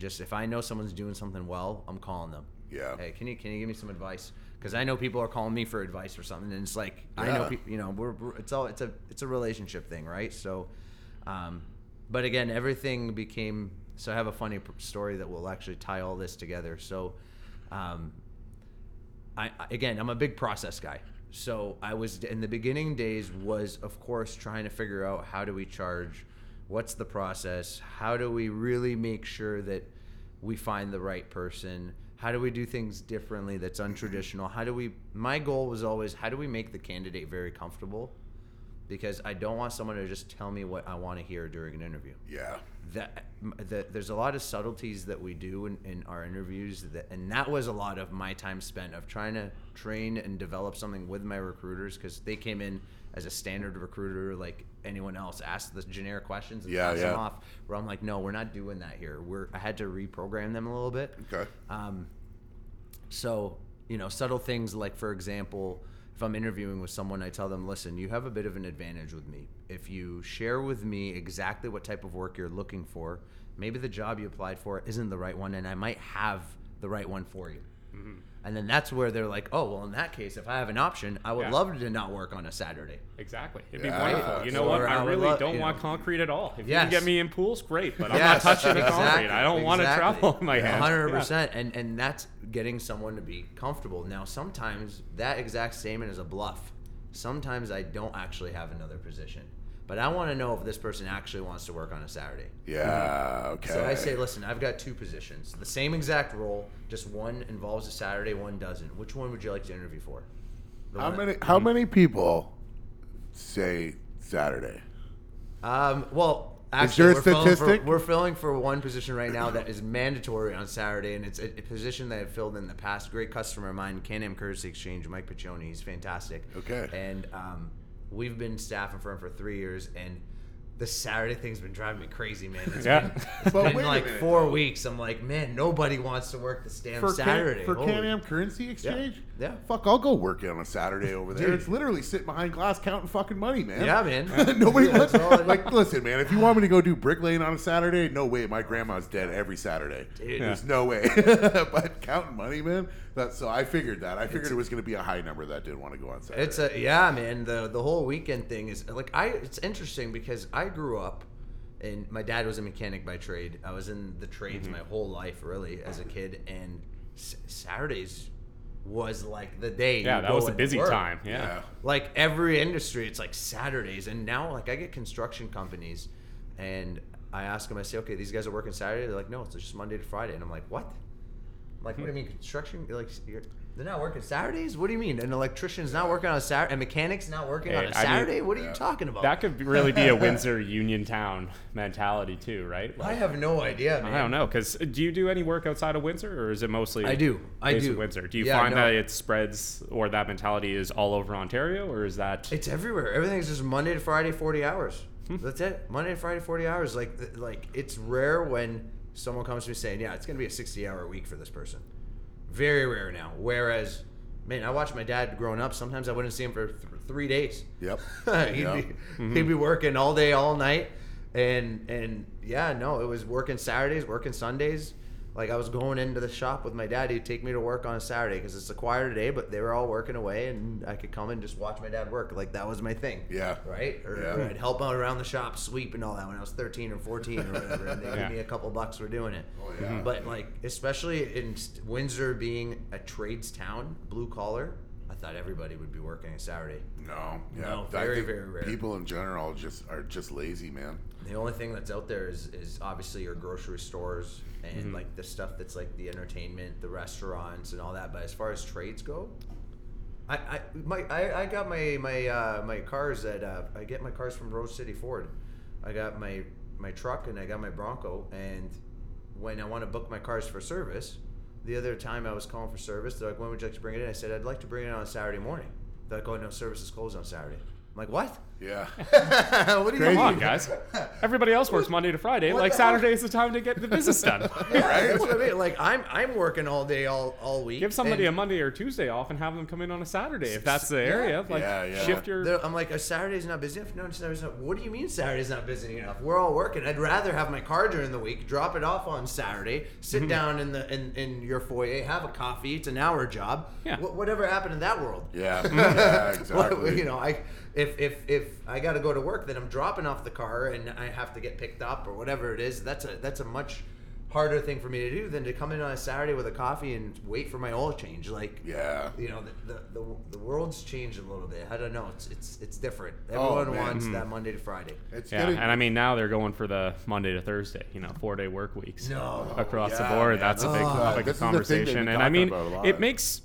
just if I know someone's doing something well, I'm calling them. Yeah. Hey, can you can you give me some advice? Because I know people are calling me for advice or something, and it's like I know people. You know, we're, we're it's all it's a it's a relationship thing, right? So, um, but again, everything became. So I have a funny story that will actually tie all this together. So, um, I- again, I'm a big process guy. So I was in the beginning days was of course trying to figure out how do we charge, what's the process, how do we really make sure that we find the right person, how do we do things differently that's untraditional, how do we my goal was always how do we make the candidate very comfortable? Because I don't want someone to just tell me what I want to hear during an interview. Yeah. that, that there's a lot of subtleties that we do in, in our interviews that and that was a lot of my time spent of trying to train and develop something with my recruiters because they came in as a standard recruiter like anyone else ask the generic questions and Yeah, pass them off where i'm like no we're not doing that here we're i had to reprogram them a little bit Okay. um, so, you know, subtle things like, for example, if I'm interviewing with someone, I tell them, listen, you have a bit of an advantage with me. If you share with me exactly what type of work you're looking for, maybe the job you applied for isn't the right one, and I might have the right one for you. And then that's where they're like, oh, well, in that case, if I have an option, I would Yeah. love to not work on a Saturday. Exactly. It'd Yeah. be wonderful. You know Or what? I I really love- don't want know. concrete at all. If you can get me in pools, great. But I'm Yes, not touching the concrete. I don't want to travel in my hands. hundred Yeah. percent, and and that's getting someone to be comfortable. Now, sometimes that exact statement is a bluff. Sometimes I don't actually have another position, but I want to know if this person actually wants to work on a Saturday. Yeah. Okay. So I say, listen, I've got two positions, the same exact role, just one involves a Saturday, one doesn't. Which one would you like to interview for? The how many? How many people say Saturday? Um, well, actually, we're filling, for, we're filling for one position right now that is mandatory on Saturday, and it's a, a position that I've filled in the past. Great customer of mine, Can-Am Currency Exchange, Mike Piccioni. He's fantastic. Okay. And um, we've been staffing for him for three years, and the Saturday thing's been driving me crazy, man. It's Yeah. been, it's been like minute, four though. weeks. I'm like, man, nobody wants to work this damn for Saturday. Can, for Holy- Can-Am Currency Exchange? Yeah. Fuck, I'll go work on a Saturday over there. Dude. It's literally sitting behind glass counting fucking money, man. Yeah, man. Nobody Yeah, wants that's all it is. like listen, man. If you want me to go do bricklaying on a Saturday, no way. My grandma's dead every Saturday. Dude. There's no way. but counting money, man. That's so I figured that. I figured it was going to be a high number that didn't want to go on Saturday. It's a yeah, man. The the whole weekend thing is like I. It's interesting because I grew up, and my dad was a mechanic by trade. I was in the trades Mm-hmm. my whole life, really, as a kid, and s- Saturdays was like the day. Yeah, you that go was a busy work. time. yeah. Yeah. Like every industry, it's like Saturdays, and now like I get construction companies, and I ask them, I say, okay, these guys are working Saturday. They're like, no, it's just Monday to Friday, and I'm like, what? I'm like, what do you mean construction? You're like, you're, they're not working Saturdays? What do you mean? An electrician's not working on a Saturday, a mechanic's not working on a I mean- Saturday? what are you talking about? That could really be a Windsor Union Town mentality too, right? I Like, have no idea, man. I don't know, because do you do any work outside of Windsor, or is it mostly? I do. I based in do. Windsor. Do you Yeah, find no. that it spreads, or that mentality is all over Ontario, or is that? It's everywhere. Everything's just Monday to Friday, forty hours. Hmm. That's it. Monday to Friday, forty hours. Like, like it's rare when someone comes to me saying, "Yeah, it's gonna be a sixty-hour week for this person." Very rare now. Whereas, man, I watched my dad growing up. Sometimes I wouldn't see him for th- three days. Yep. he'd, Yeah. be, Mm-hmm. he'd be working all day, all night, and and yeah, no, it was working Saturdays, working Sundays. Like I was going into the shop with my dad. He'd take me to work on a Saturday because it's a quieter day, but they were all working away, and I could come and just watch my dad work. Like that was my thing. Yeah. Right. Or, Yeah. or I'd help out around the shop, sweep and all that when I was 13 or 14 or whatever, and they Yeah. give me a couple bucks for doing it. Oh, yeah. But like, especially in Windsor being a trades town, blue collar, I thought everybody would be working a Saturday. No. Yeah. No, very, very rare. People in general just are just lazy, man. The only thing that's out there is, is obviously your grocery stores and Mm-hmm. like the stuff that's like the entertainment, the restaurants, and all that. But as far as trades go, I, I my I, I got my my uh, my cars at uh, I get my cars from Rose City Ford. I got my my truck and I got my Bronco. And when I want to book my cars for service, the other time I was calling for service, they're like, "When would you like to bring it in?" I said, "I'd like to bring it in on Saturday morning." They're like, "Oh no, service is closed on Saturday." I'm like, "What? Yeah. what do you. Come on, guys. Everybody else works Monday to Friday. What Like the hell? Saturday is the time to get the business done. Yeah, that's what I mean. Like I'm I'm working all day, all all week. Give somebody and a Monday or Tuesday off and have them come in on a Saturday if that's the area. Like Yeah, yeah. shift your. they're- I'm like, a Saturday's not busy enough. No, Saturday's not. What do you mean Saturday's not busy enough? We're all working. I'd rather have my car during the week, drop it off on Saturday, sit Mm-hmm. down in the in, in your foyer, have a coffee. It's an hour job. Yeah. Wh- whatever happened in that world? Yeah. yeah Well, exactly. you know, I if if if I got to go to work, then I'm dropping off the car and I have to get picked up or whatever it is. That's a that's a much harder thing for me to do than to come in on a Saturday with a coffee and wait for my oil change. Like, Yeah. you know, the the, the, the world's changed a little bit. I don't know. It's it's it's different. Oh, Everyone man. wants hmm. that Monday to Friday. It's yeah, getting, and I mean now they're going for the Monday to Thursday, you know, four day work weeks. No. across the board. man. That's a big Oh. topic of is the thing they've conversation, and I mean, about a lot. it makes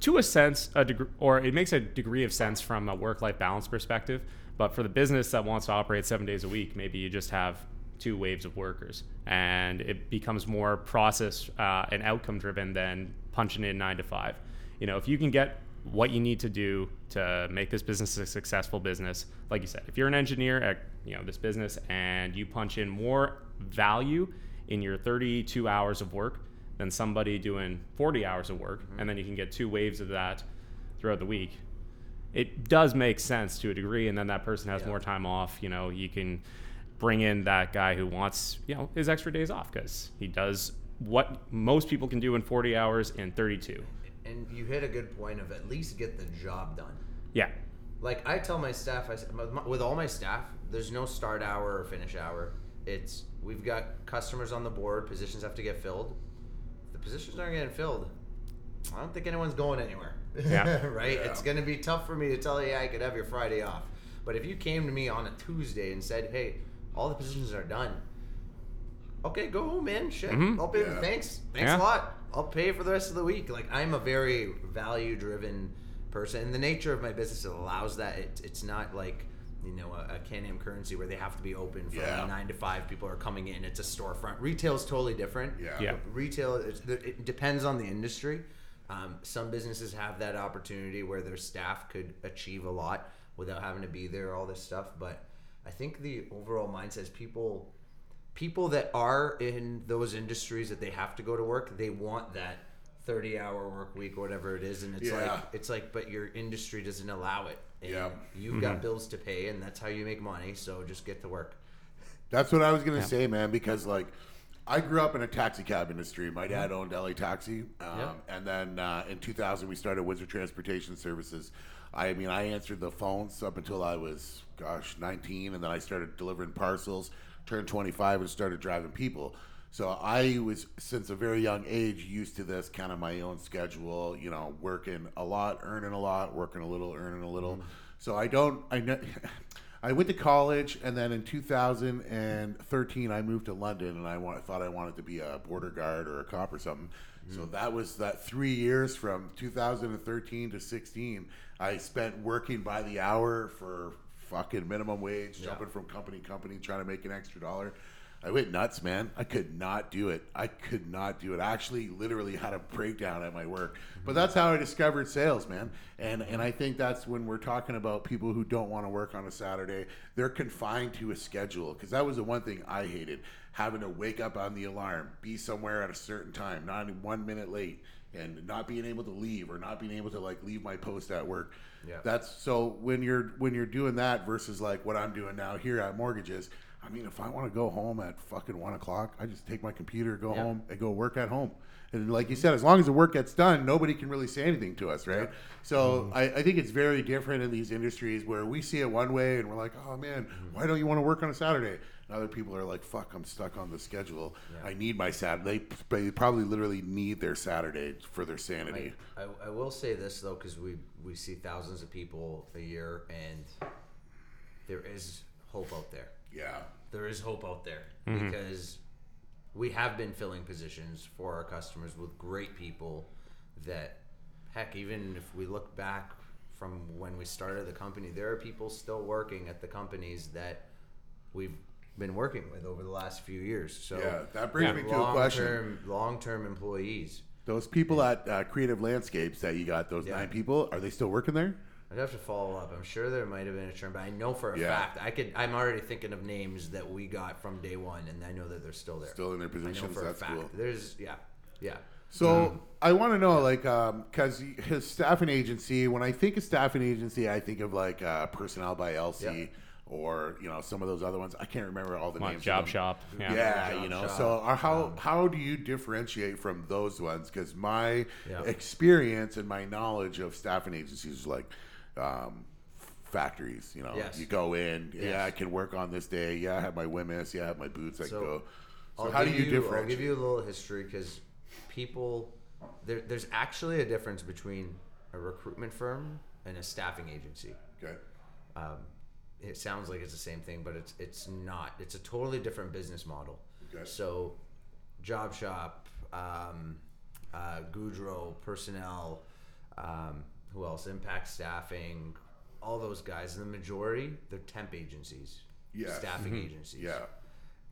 to a sense a degree, or it makes a degree of sense from a work life balance perspective. But for the business that wants to operate seven days a week, maybe you just have two waves of workers, and it becomes more process uh, and outcome driven than punching in nine to five. You know, if you can get what you need to do to make this business a successful business, like you said, if you're an engineer at you know this business and you punch in more value in your 32 hours of work than somebody doing 40 hours of work, and then you can get two waves of that throughout the week. It does make sense to a degree, and then that person has Yeah. more time off. You know, you can bring in that guy who wants you know his extra days off because he does what most people can do in 40 hours in 32. And you hit a good point of at least get the job done. Yeah, Like I tell my staff, I with with all my staff, there's no start hour or finish hour. It's we've got customers on the board. Positions have to get filled. If the positions aren't getting filled, I don't think anyone's going anywhere. Yeah. right? Yeah. It's gonna be tough for me to tell you I could have your Friday off. But if you came to me on a Tuesday and said, "Hey, all the positions are done," okay, go home, man. Shit, Mhm. I'll pay. Yeah. Thanks, thanks Yeah. a lot. I'll pay for the rest of the week. Like I'm a very value driven person, and the nature of my business allows that. It, it's not like you know a, a Can-Am currency where they have to be open from Yeah. nine to five. People are coming in. It's a storefront. Retail is totally different. Yeah. Yeah. Retail, it's, it depends on the industry. Um, some businesses have that opportunity where their staff could achieve a lot without having to be there, all this stuff. But I think the overall mindset is people people that are in those industries that they have to go to work, they want that 30 hour work week or whatever it is and it's Yeah. like it's like but your industry doesn't allow it. And Yeah. You've got bills to pay and that's how you make money, so just get to work. That's what I was gonna say, man. Because like, I grew up in a taxi cab industry. My dad owned LA Taxi, um, and then uh, in 2000 we started Windsor Transportation Services. I mean, I answered the phones up until I was, gosh, 19, and then I started delivering parcels. Turned 25 and started driving people. So I was, since a very young age, used to this kind of my own schedule. You know, working a lot, earning a lot, working a little, earning a little. So I don't, I know. I went to college, and then in 2013, I moved to London, and I want, thought I wanted to be a border guard or a cop or something. Mm. So that was that three years from 2013 to 16. I spent working by the hour for fucking minimum wage, jumping from company to company, trying to make an extra dollar. I went nuts, man. I could not do it. I could not do it. I actually literally had a breakdown at my work. But that's how I discovered sales, man. And and I think that's when we're talking about people who don't want to work on a Saturday. They're confined to a schedule because that was the one thing I hated, having to wake up on the alarm, be somewhere at a certain time, not one minute late, and not being able to leave or not being able to like leave my post at work. Yeah. That's so when you're when you're doing that versus like what I'm doing now here at mortgages. I mean, if I want to go home at fucking one o'clock, I just take my computer, go Yeah. home, and go work at home. And like you said, as long as the work gets done, nobody can really say anything to us, right? So I, I think it's very different in these industries where we see it one way and we're like, oh man, mm-hmm. why don't you want to work on a Saturday? And other people are like, fuck, I'm stuck on the schedule. I need my Saturday. They, they probably literally need their Saturday for their sanity. I, I will say this though, because we we see thousands of people a year, and there is hope out there. Yeah. There is hope out there because we have been filling positions for our customers with great people. That heck, even if we look back from when we started the company, there are people still working at the companies that we've been working with over the last few years. So Yeah, that brings Yeah. me to a question. long-term, long-term employees. Those people at uh, Creative Landscapes that you got, those Yeah. nine people, are they still working there? I'd have to follow up. I'm sure there might have been a term, but I know for a Yeah. fact I could. I'm already thinking of names that we got from day one, and I know that they're still there. Still in their I know positions. for a That's fact. cool. There's yeah, yeah. So I want to know, like, because his staffing agency. When I think of staffing agency, I think of like uh, Personnel by LC Yeah. or you know some of those other ones. I can't remember all the Like names. job shop. Yeah, Yeah. Job you know. shop. So uh, how how do you differentiate from those ones? Because my Yeah. experience and my knowledge of staffing agencies is like. Um, factories you know Yes. you go in yeah i can work on this day yeah i have my women's yeah i have my boots i So, can go so I'll how do give you I'll give you a little history because people there, there's actually a difference between a recruitment firm and a staffing agency. okay Um, it sounds like it's the same thing, but it's it's not. It's a totally different business model. Okay. So, Job Shop, um, uh, Goudreau, Personnel, um, who else? Impact Staffing, all those guys. And The majority, they're temp agencies, Yes. staffing mm-hmm. agencies. yeah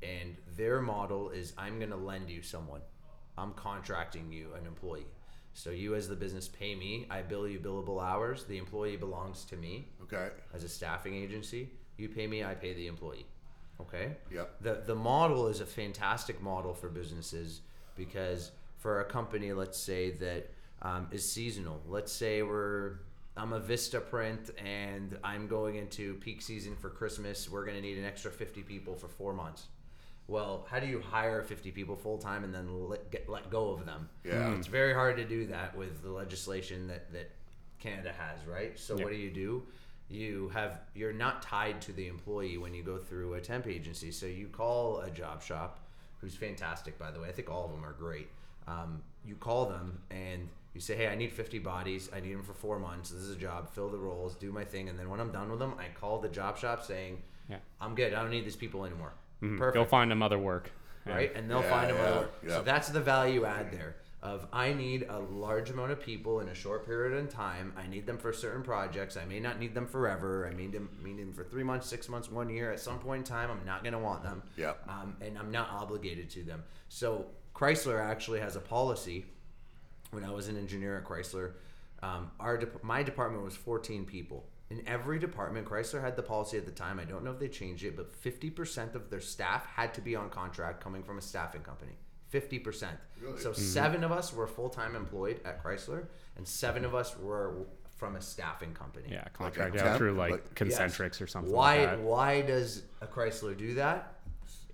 And their model is I'm going to lend you someone. I'm contracting you an employee. So you as the business pay me, I bill you billable hours. The employee belongs to me okay as a staffing agency. You pay me, I pay the employee. Okay? Yep. The the model is a fantastic model for businesses because for a company, let's say that um, is seasonal. Let's say we're I'm a Vista Print and I'm going into peak season for Christmas. We're going to need an extra 50 people for four months. Well, how do you hire 50 people full time and then let, get, let go of them? Yeah. It's very hard to do that with the legislation that, that Canada has, right? So Yeah. what do you do? You have you're not tied to the employee when you go through a temp agency. So you call a job shop, who's fantastic by the way. I think all of them are great. Um, you call them and you say, "Hey, I need 50 bodies. I need them for four months. This is a job. Fill the roles. Do my thing." And then when I'm done with them, I call the job shop saying, Yeah. "I'm good. I don't need these people anymore." Mhm. Perfect Go find them other work. Yeah. right? And they'll Yeah, find them yeah, other. yeah. So that's the value add there. Of I need a large amount of people in a short period of time. I need them for certain projects. I may not need them forever. I need them, need them for three months, six months, one year. At some point in time, I'm not going to want them. Yeah. Um, and I'm not obligated to them. So Chrysler actually has a policy. When I was an engineer at Chrysler, um, our dep- my department was 14 people. in every department, Chrysler had the policy at the time. I don't know if they changed it, but 50% of their staff had to be on contract coming from a staffing company. 50%. Really? So seven of us were full time employed at Chrysler, and seven of us were from a staffing company. Yeah, contract temp, out through like, like- Concentrics or something Why? like that. Why does a Chrysler do that?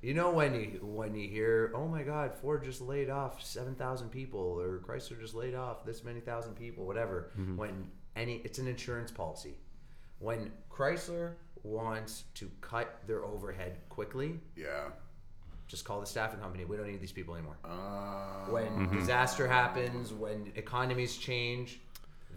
You know when you when you hear, oh my God, Ford just laid off seven thousand people, or Chrysler just laid off this many thousand people, whatever. Mm-hmm. When any, it's an insurance policy. When Chrysler wants to cut their overhead quickly, Yeah. just call the staffing company. We don't need these people anymore. Uh, When Mm-hmm. disaster happens, when economies change,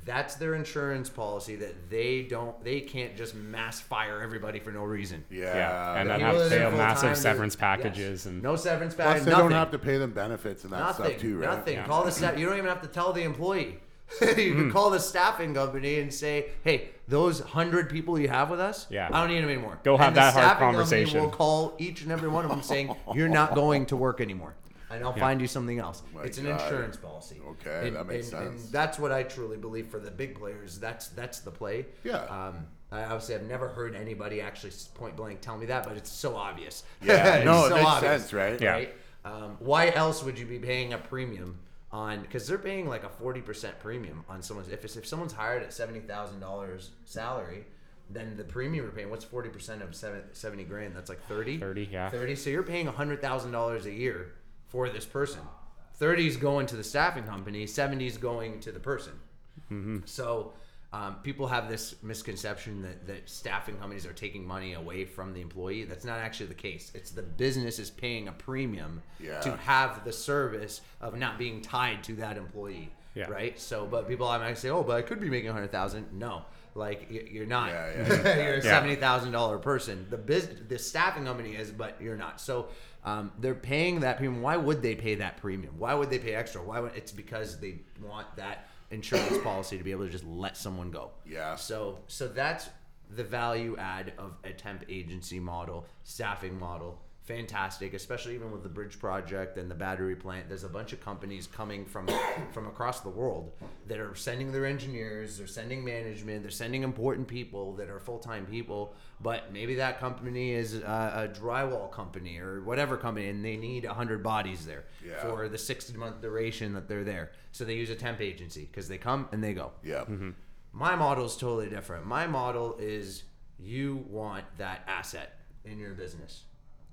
that's their insurance policy that they don't, they can't just mass fire everybody for no reason. yeah. Yeah, and The then people have to pay a massive they're- severance yes. packages and no severance packages. Plus, they nothing. don't have to pay them benefits and that nothing. stuff too, right? Nothing. Yeah. Call the staff. You don't even have to tell the employee. you can mm. call the staffing company and say, "Hey, those hundred people you have with us, Yeah. I don't need them anymore." Go have and the that hard staffing company conversation. Will call each and every one of them saying, "You're not going to work anymore." And I'll find you something else. My it's an God. insurance policy. Okay, And- that makes and- and that's what I truly believe for the big players. That's that's the play. Yeah. Um, I obviously I've never heard anybody actually point blank tell me that, but it's so obvious. Yeah, It's no, it so makes obvious sense, right? Yeah. right? Um, why else would you be paying a premium on? Because they're paying like a forty percent premium on someone's. If it's, if someone's hired at seventy thousand dollars salary, then the premium you're paying. What's forty percent of seven- 70 grand? That's like thirty. 30, yeah. Thirty. So you're paying hundred thousand dollars a year for this person. Thirty is going to the staffing company. Seventy is going to the person. So um, people have this misconception that, that staffing companies are taking money away from the employee. That's not actually the case. It's the business is paying a premium Yeah. to have the service of not being tied to that employee. Yeah. Right. So, but people I might say, "Oh, but I could be making a hundred thousand. No, like you're not. Yeah, yeah, you're a seventy thousand dollar person. The business, the staffing company is, but you're not. So. Um, they're paying that premium. Why would they pay that premium? Why would they pay extra? Why would it's because they want that insurance policy to be able to just let someone go. Yeah. So so that's the value add of a temp agency model, staffing model. Fantastic, especially even with the bridge project and the battery plant. There's a bunch of companies coming from from across the world that are sending their engineers, they're sending management, they're sending important people that are full time people. But maybe that company is a, a drywall company or whatever company, and they need hundred bodies there Yeah. for the 60 month duration that they're there. So they use a temp agency because they come and they go. Yeah. Mm-hmm. My model is totally different. My model is you want that asset in your business.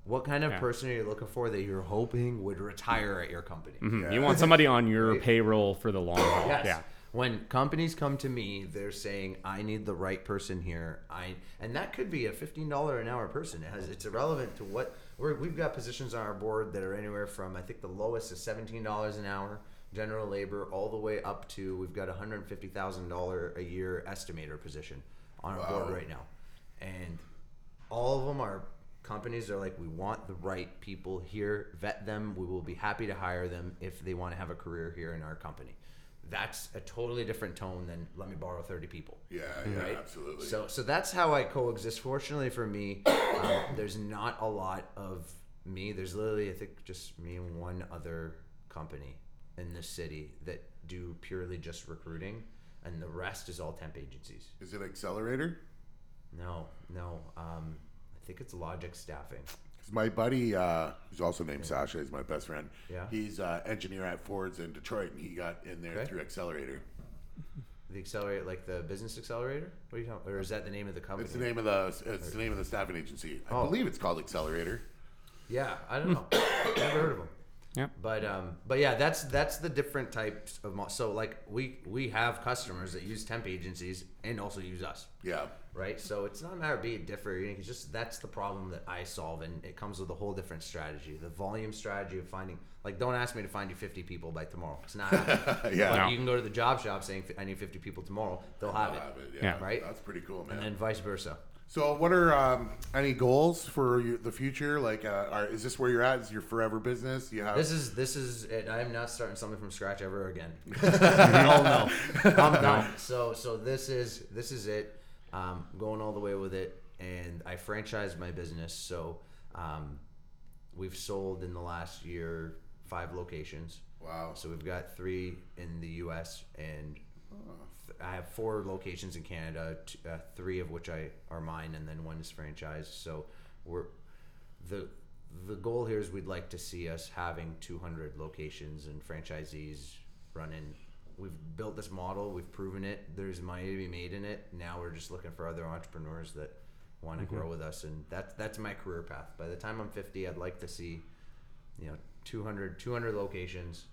What kind of Yeah. person are you looking for that you're hoping would retire at your company? Mhm. Yeah. you want somebody on your payroll for the long haul. Yes. Yeah. When companies come to me, they're saying, "I need the right person here." I and that could be a fifteen dollar an hour person. It has it's irrelevant to what we're, we've got positions on our board that are anywhere from I think the lowest is seventeen dollars an hour general labor all the way up to we've got a hundred and fifty thousand dollar a year estimator position on our board right now, and all of them are companies are like we want the right people here. Vet them. We will be happy to hire them if they want to have a career here in our company. That's a totally different tone than let me borrow 30 people. Yeah, yeah, right? absolutely. so so that's how i coexist. Fortunately for me um, there's not a lot of me. There's literally i think just me and one other company in this city that do purely just recruiting and the rest is all temp agencies. Is it Accelerator? no no um, think it's logic staffing 'Cause my buddy, uh, who's also named Sasha, is my best friend. Yeah. He's uh, engineer at Ford's in Detroit, and he got in there Okay. through Accelerator. The accelerator, like the business accelerator? What are you talking? Or is that the name of the company? It's the name of the it's the name of the staffing agency. I Oh. believe it's called Accelerator. Yeah, I don't know. Never heard of them. Yep. But um, but yeah, that's that's the different types of mo- so like we we have customers that use temp agencies and also use us, Yeah. Right? So it's not a matter of being different. It's just that's the problem that I solve, and it comes with a whole different strategy. The volume strategy of finding like don't ask me to find you 50 people by tomorrow. It's not. Yeah. But No. you can go to the job shop saying I need 50 people tomorrow. They'll have I'll it, have it, Yeah. Right. That's pretty cool, man. and then vice versa. so, what are um, any goals for your, the future? Like, uh, are, is this where you're at? Is your forever business? You have This is this is it. I'm not starting something from scratch ever again. oh no, I'm done. So so this is this is it. Um, going all the way with it, and I franchised my business. So um, we've sold in the last year five locations. wow. So we've got three in the U.S. and I have four locations in Canada, t- uh, three of which I are mine, and then one is franchised. So we're the the goal here is we'd like to see us having 200 locations and franchisees running. We've built this model, we've proven it. There's money to be made in it. Now we're just looking for other entrepreneurs that want to grow with us, and that's that's my career path. By the time I'm 50, I'd like to see, you know, 200 200 locations,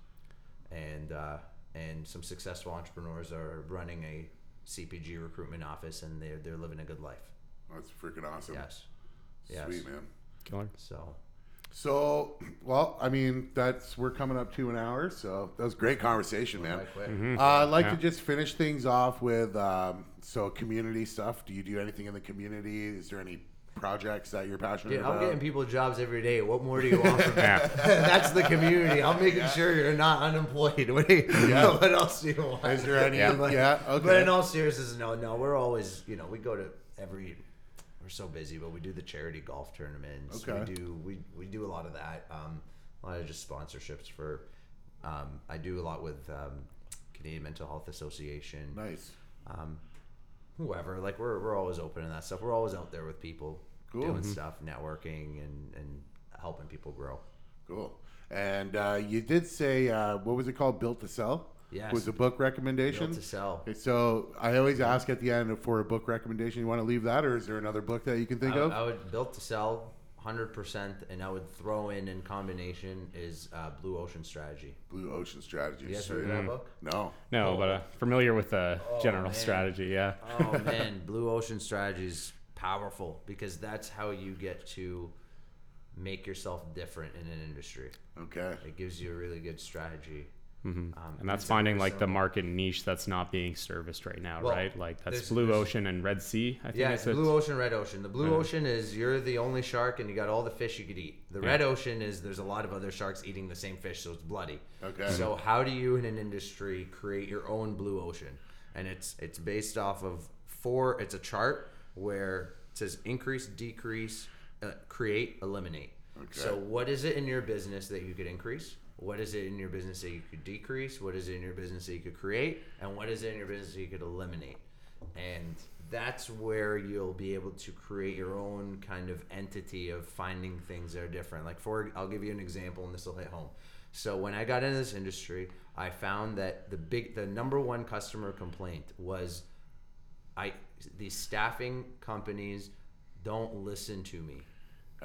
and uh, and some successful entrepreneurs are running a CPG recruitment office, and they're they're living a good life. That's freaking awesome. Yes, yes. Sweet man. Killer. So So, well, I mean, that's we're coming up to an hour, so that was great conversation, man. Right quick. Uh, I'd like Yeah. to just finish things off with um, so community stuff. Do you do anything in the community? Is there any projects that you're passionate Dude, I'm about? getting people jobs every day. What more do you want from me? Yeah. That's the community. I'm making sure you're not unemployed. What, do you, Yeah. what else do you want? Is there any? Yeah. Yeah. okay. But in all seriousness, no, no. We're always, you know, we go to every. We're so busy, but we do the charity golf tournaments. Okay. We do we we do a lot of that. Um, a lot of just sponsorships for. Um, I do a lot with um, Canadian Mental Health Association. nice. Um, whoever, like we're we're always open to that stuff. We're always out there with people Cool. doing Mhm. stuff, networking, and and helping people grow. Cool. And uh, you did say uh, what was it called? Built to Sell. Yes. Was a book recommendation. Built to sell. Okay, so I always ask at the end for a book recommendation. You want to leave that, or is there another book that you can think I, of? I would built to sell, hundred percent, and I would throw in in combination is uh, Blue Ocean Strategy. Blue Ocean Strategy. You guys heard Sweet. of that book? No. No, but uh, familiar with the Oh, general man. strategy. Yeah. Oh man, Blue Ocean Strategy is powerful because that's how you get to make yourself different in an industry. Okay. It gives you a really good strategy. Mhm. Um, and that's finding like the market niche that's not being serviced right now, Well, right? Like that's there's- blue there's- ocean and red sea. I think Yeah, it's it's blue ocean, red ocean. The blue Yeah. ocean is you're the only shark and you got all the fish you could eat. The Yeah. red ocean is there's a lot of other sharks eating the same fish, so it's bloody. Okay. So how do you in an industry create your own blue ocean? And it's it's based off of four. It's a chart where it says increase, decrease, uh, create, eliminate. Okay. So what is it in your business that you could increase? What is it in your business that you could decrease? What is it in your business that you could create? And what is it in your business that you could eliminate? And that's where you'll be able to create your own kind of entity of finding things that are different. Like for I'll give you an example and this will hit home. So when I got into this industry, I found that the big the number one customer complaint was I these staffing companies don't listen to me.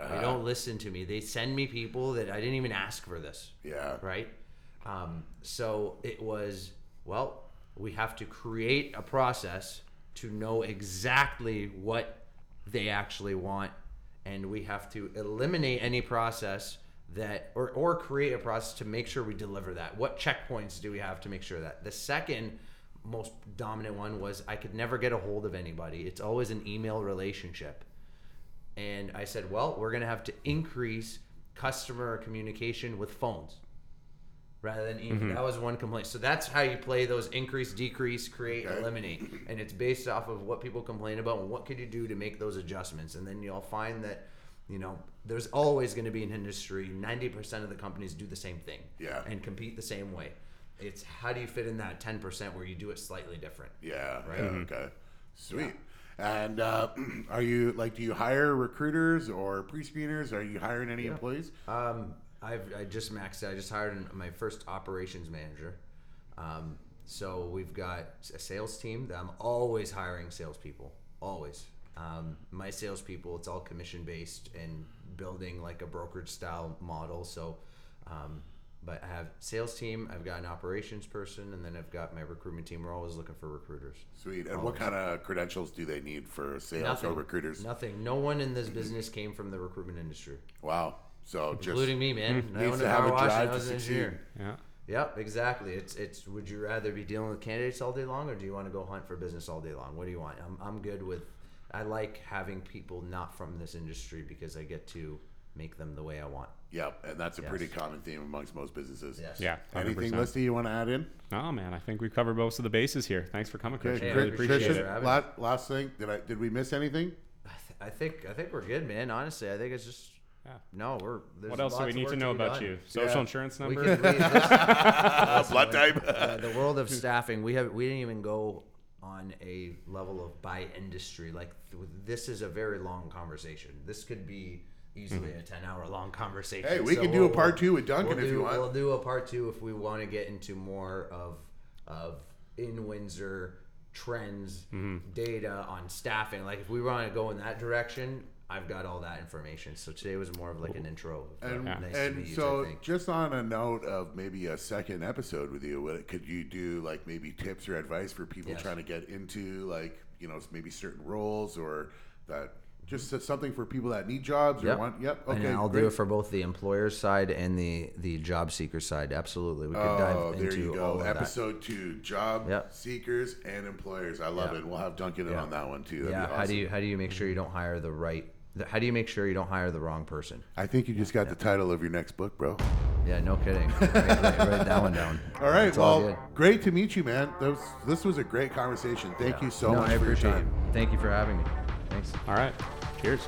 They don't listen to me. They send me people that I didn't even ask for this Yeah. right? Um, so it was, well, we have to create a process to know exactly what they actually want, and we have to eliminate any process that, or, or create a process to make sure we deliver that. What checkpoints do we have to make sure that? The second most dominant one was I could never get a hold of anybody. It's always an email relationship. And I said, well, we're going to have to increase customer communication with phones rather than email. Mm-hmm. That was one complaint. So that's how you play those increase, decrease, create, Okay. eliminate. And it's based off of what people complain about and what could you do to make those adjustments. And then you'll find that, you know, there's always going to be an industry. 90% of the companies do the same thing Yeah. and compete the same way. It's how do you fit in that 10% where you do it slightly different? Yeah. Right. yeah, Okay. Sweet. And uh, are you like, do you hire recruiters or pre-screeners? Are you hiring any employees? Um, I've I just maxed out. I just hired my first operations manager. Um, so we've got a sales team that I'm always hiring salespeople. Always. Um, my salespeople, it's all commission based and building like a brokerage style model. So, um, but I have sales team. I've got an operations person, and then I've got my recruitment team. We're always looking for recruiters. Sweet. And what kind of credentials do they need for sales Nothing. or recruiters? Nothing. No one in this business came from the recruitment industry, Wow. So just including me, man. I needs owned to a have car a drive I to succeed. Yeah. Yep, exactly. It's it's. Would you rather be dealing with candidates all day long, or do you want to go hunt for business all day long? What do you want? I'm I'm good with. I like having people not from this industry because I get to make them the way I want. Yep, and that's a Yes. pretty common theme amongst most businesses. Yes. Yeah. 100%. Anything, Listy, you want to add in? Oh man, I think we covered most of the bases here. Thanks for coming, Christian. Hey, really appreciate appreciate it. it. Last, last thing, did I did we miss anything? I, th- I think I think we're good, man. Honestly, I think it's just no, we're. There's What else do we need to know be about done. you? Social Yeah. insurance We number? could, we, Blood type. uh, the world of staffing, we have we didn't even go on a level of by industry. Like th- this is a very long conversation. This could be easily a ten hour long conversation. Hey, we So can do a we'll- part two with Duncan we'll if you do- want. We'll do a part two if we want to get into more of of in Windsor trends, Mm-hmm. data on staffing. Like if we want to go in that direction. I've got all that information. So today was more of like an intro. And, nice to and meet you, so, just on a note of maybe a second episode with you, what, could you do like maybe tips or advice for people Yes. trying to get into like you know maybe certain roles or that just something for people that need jobs or Yep. want? Yep. And Okay. I'll great. do it for both the employer side and the the job seeker side. Absolutely, we could Oh, dive there into you all go. of that. Episode two: job Yep. seekers and employers. I love Yeah. it. We'll have Duncan in on that one too. That'd Yeah, be how do you how do you make sure you don't hire the right? How do you make sure you don't hire the wrong person? I think you just got the title of your next book, bro. Yeah, no kidding. write, write- write that one down. All right. It's well, good. great to meet you, man. This, this was a great conversation. Thank you so no, much I for your appreciate time. it. Thank you for having me. Thanks. All right. Cheers.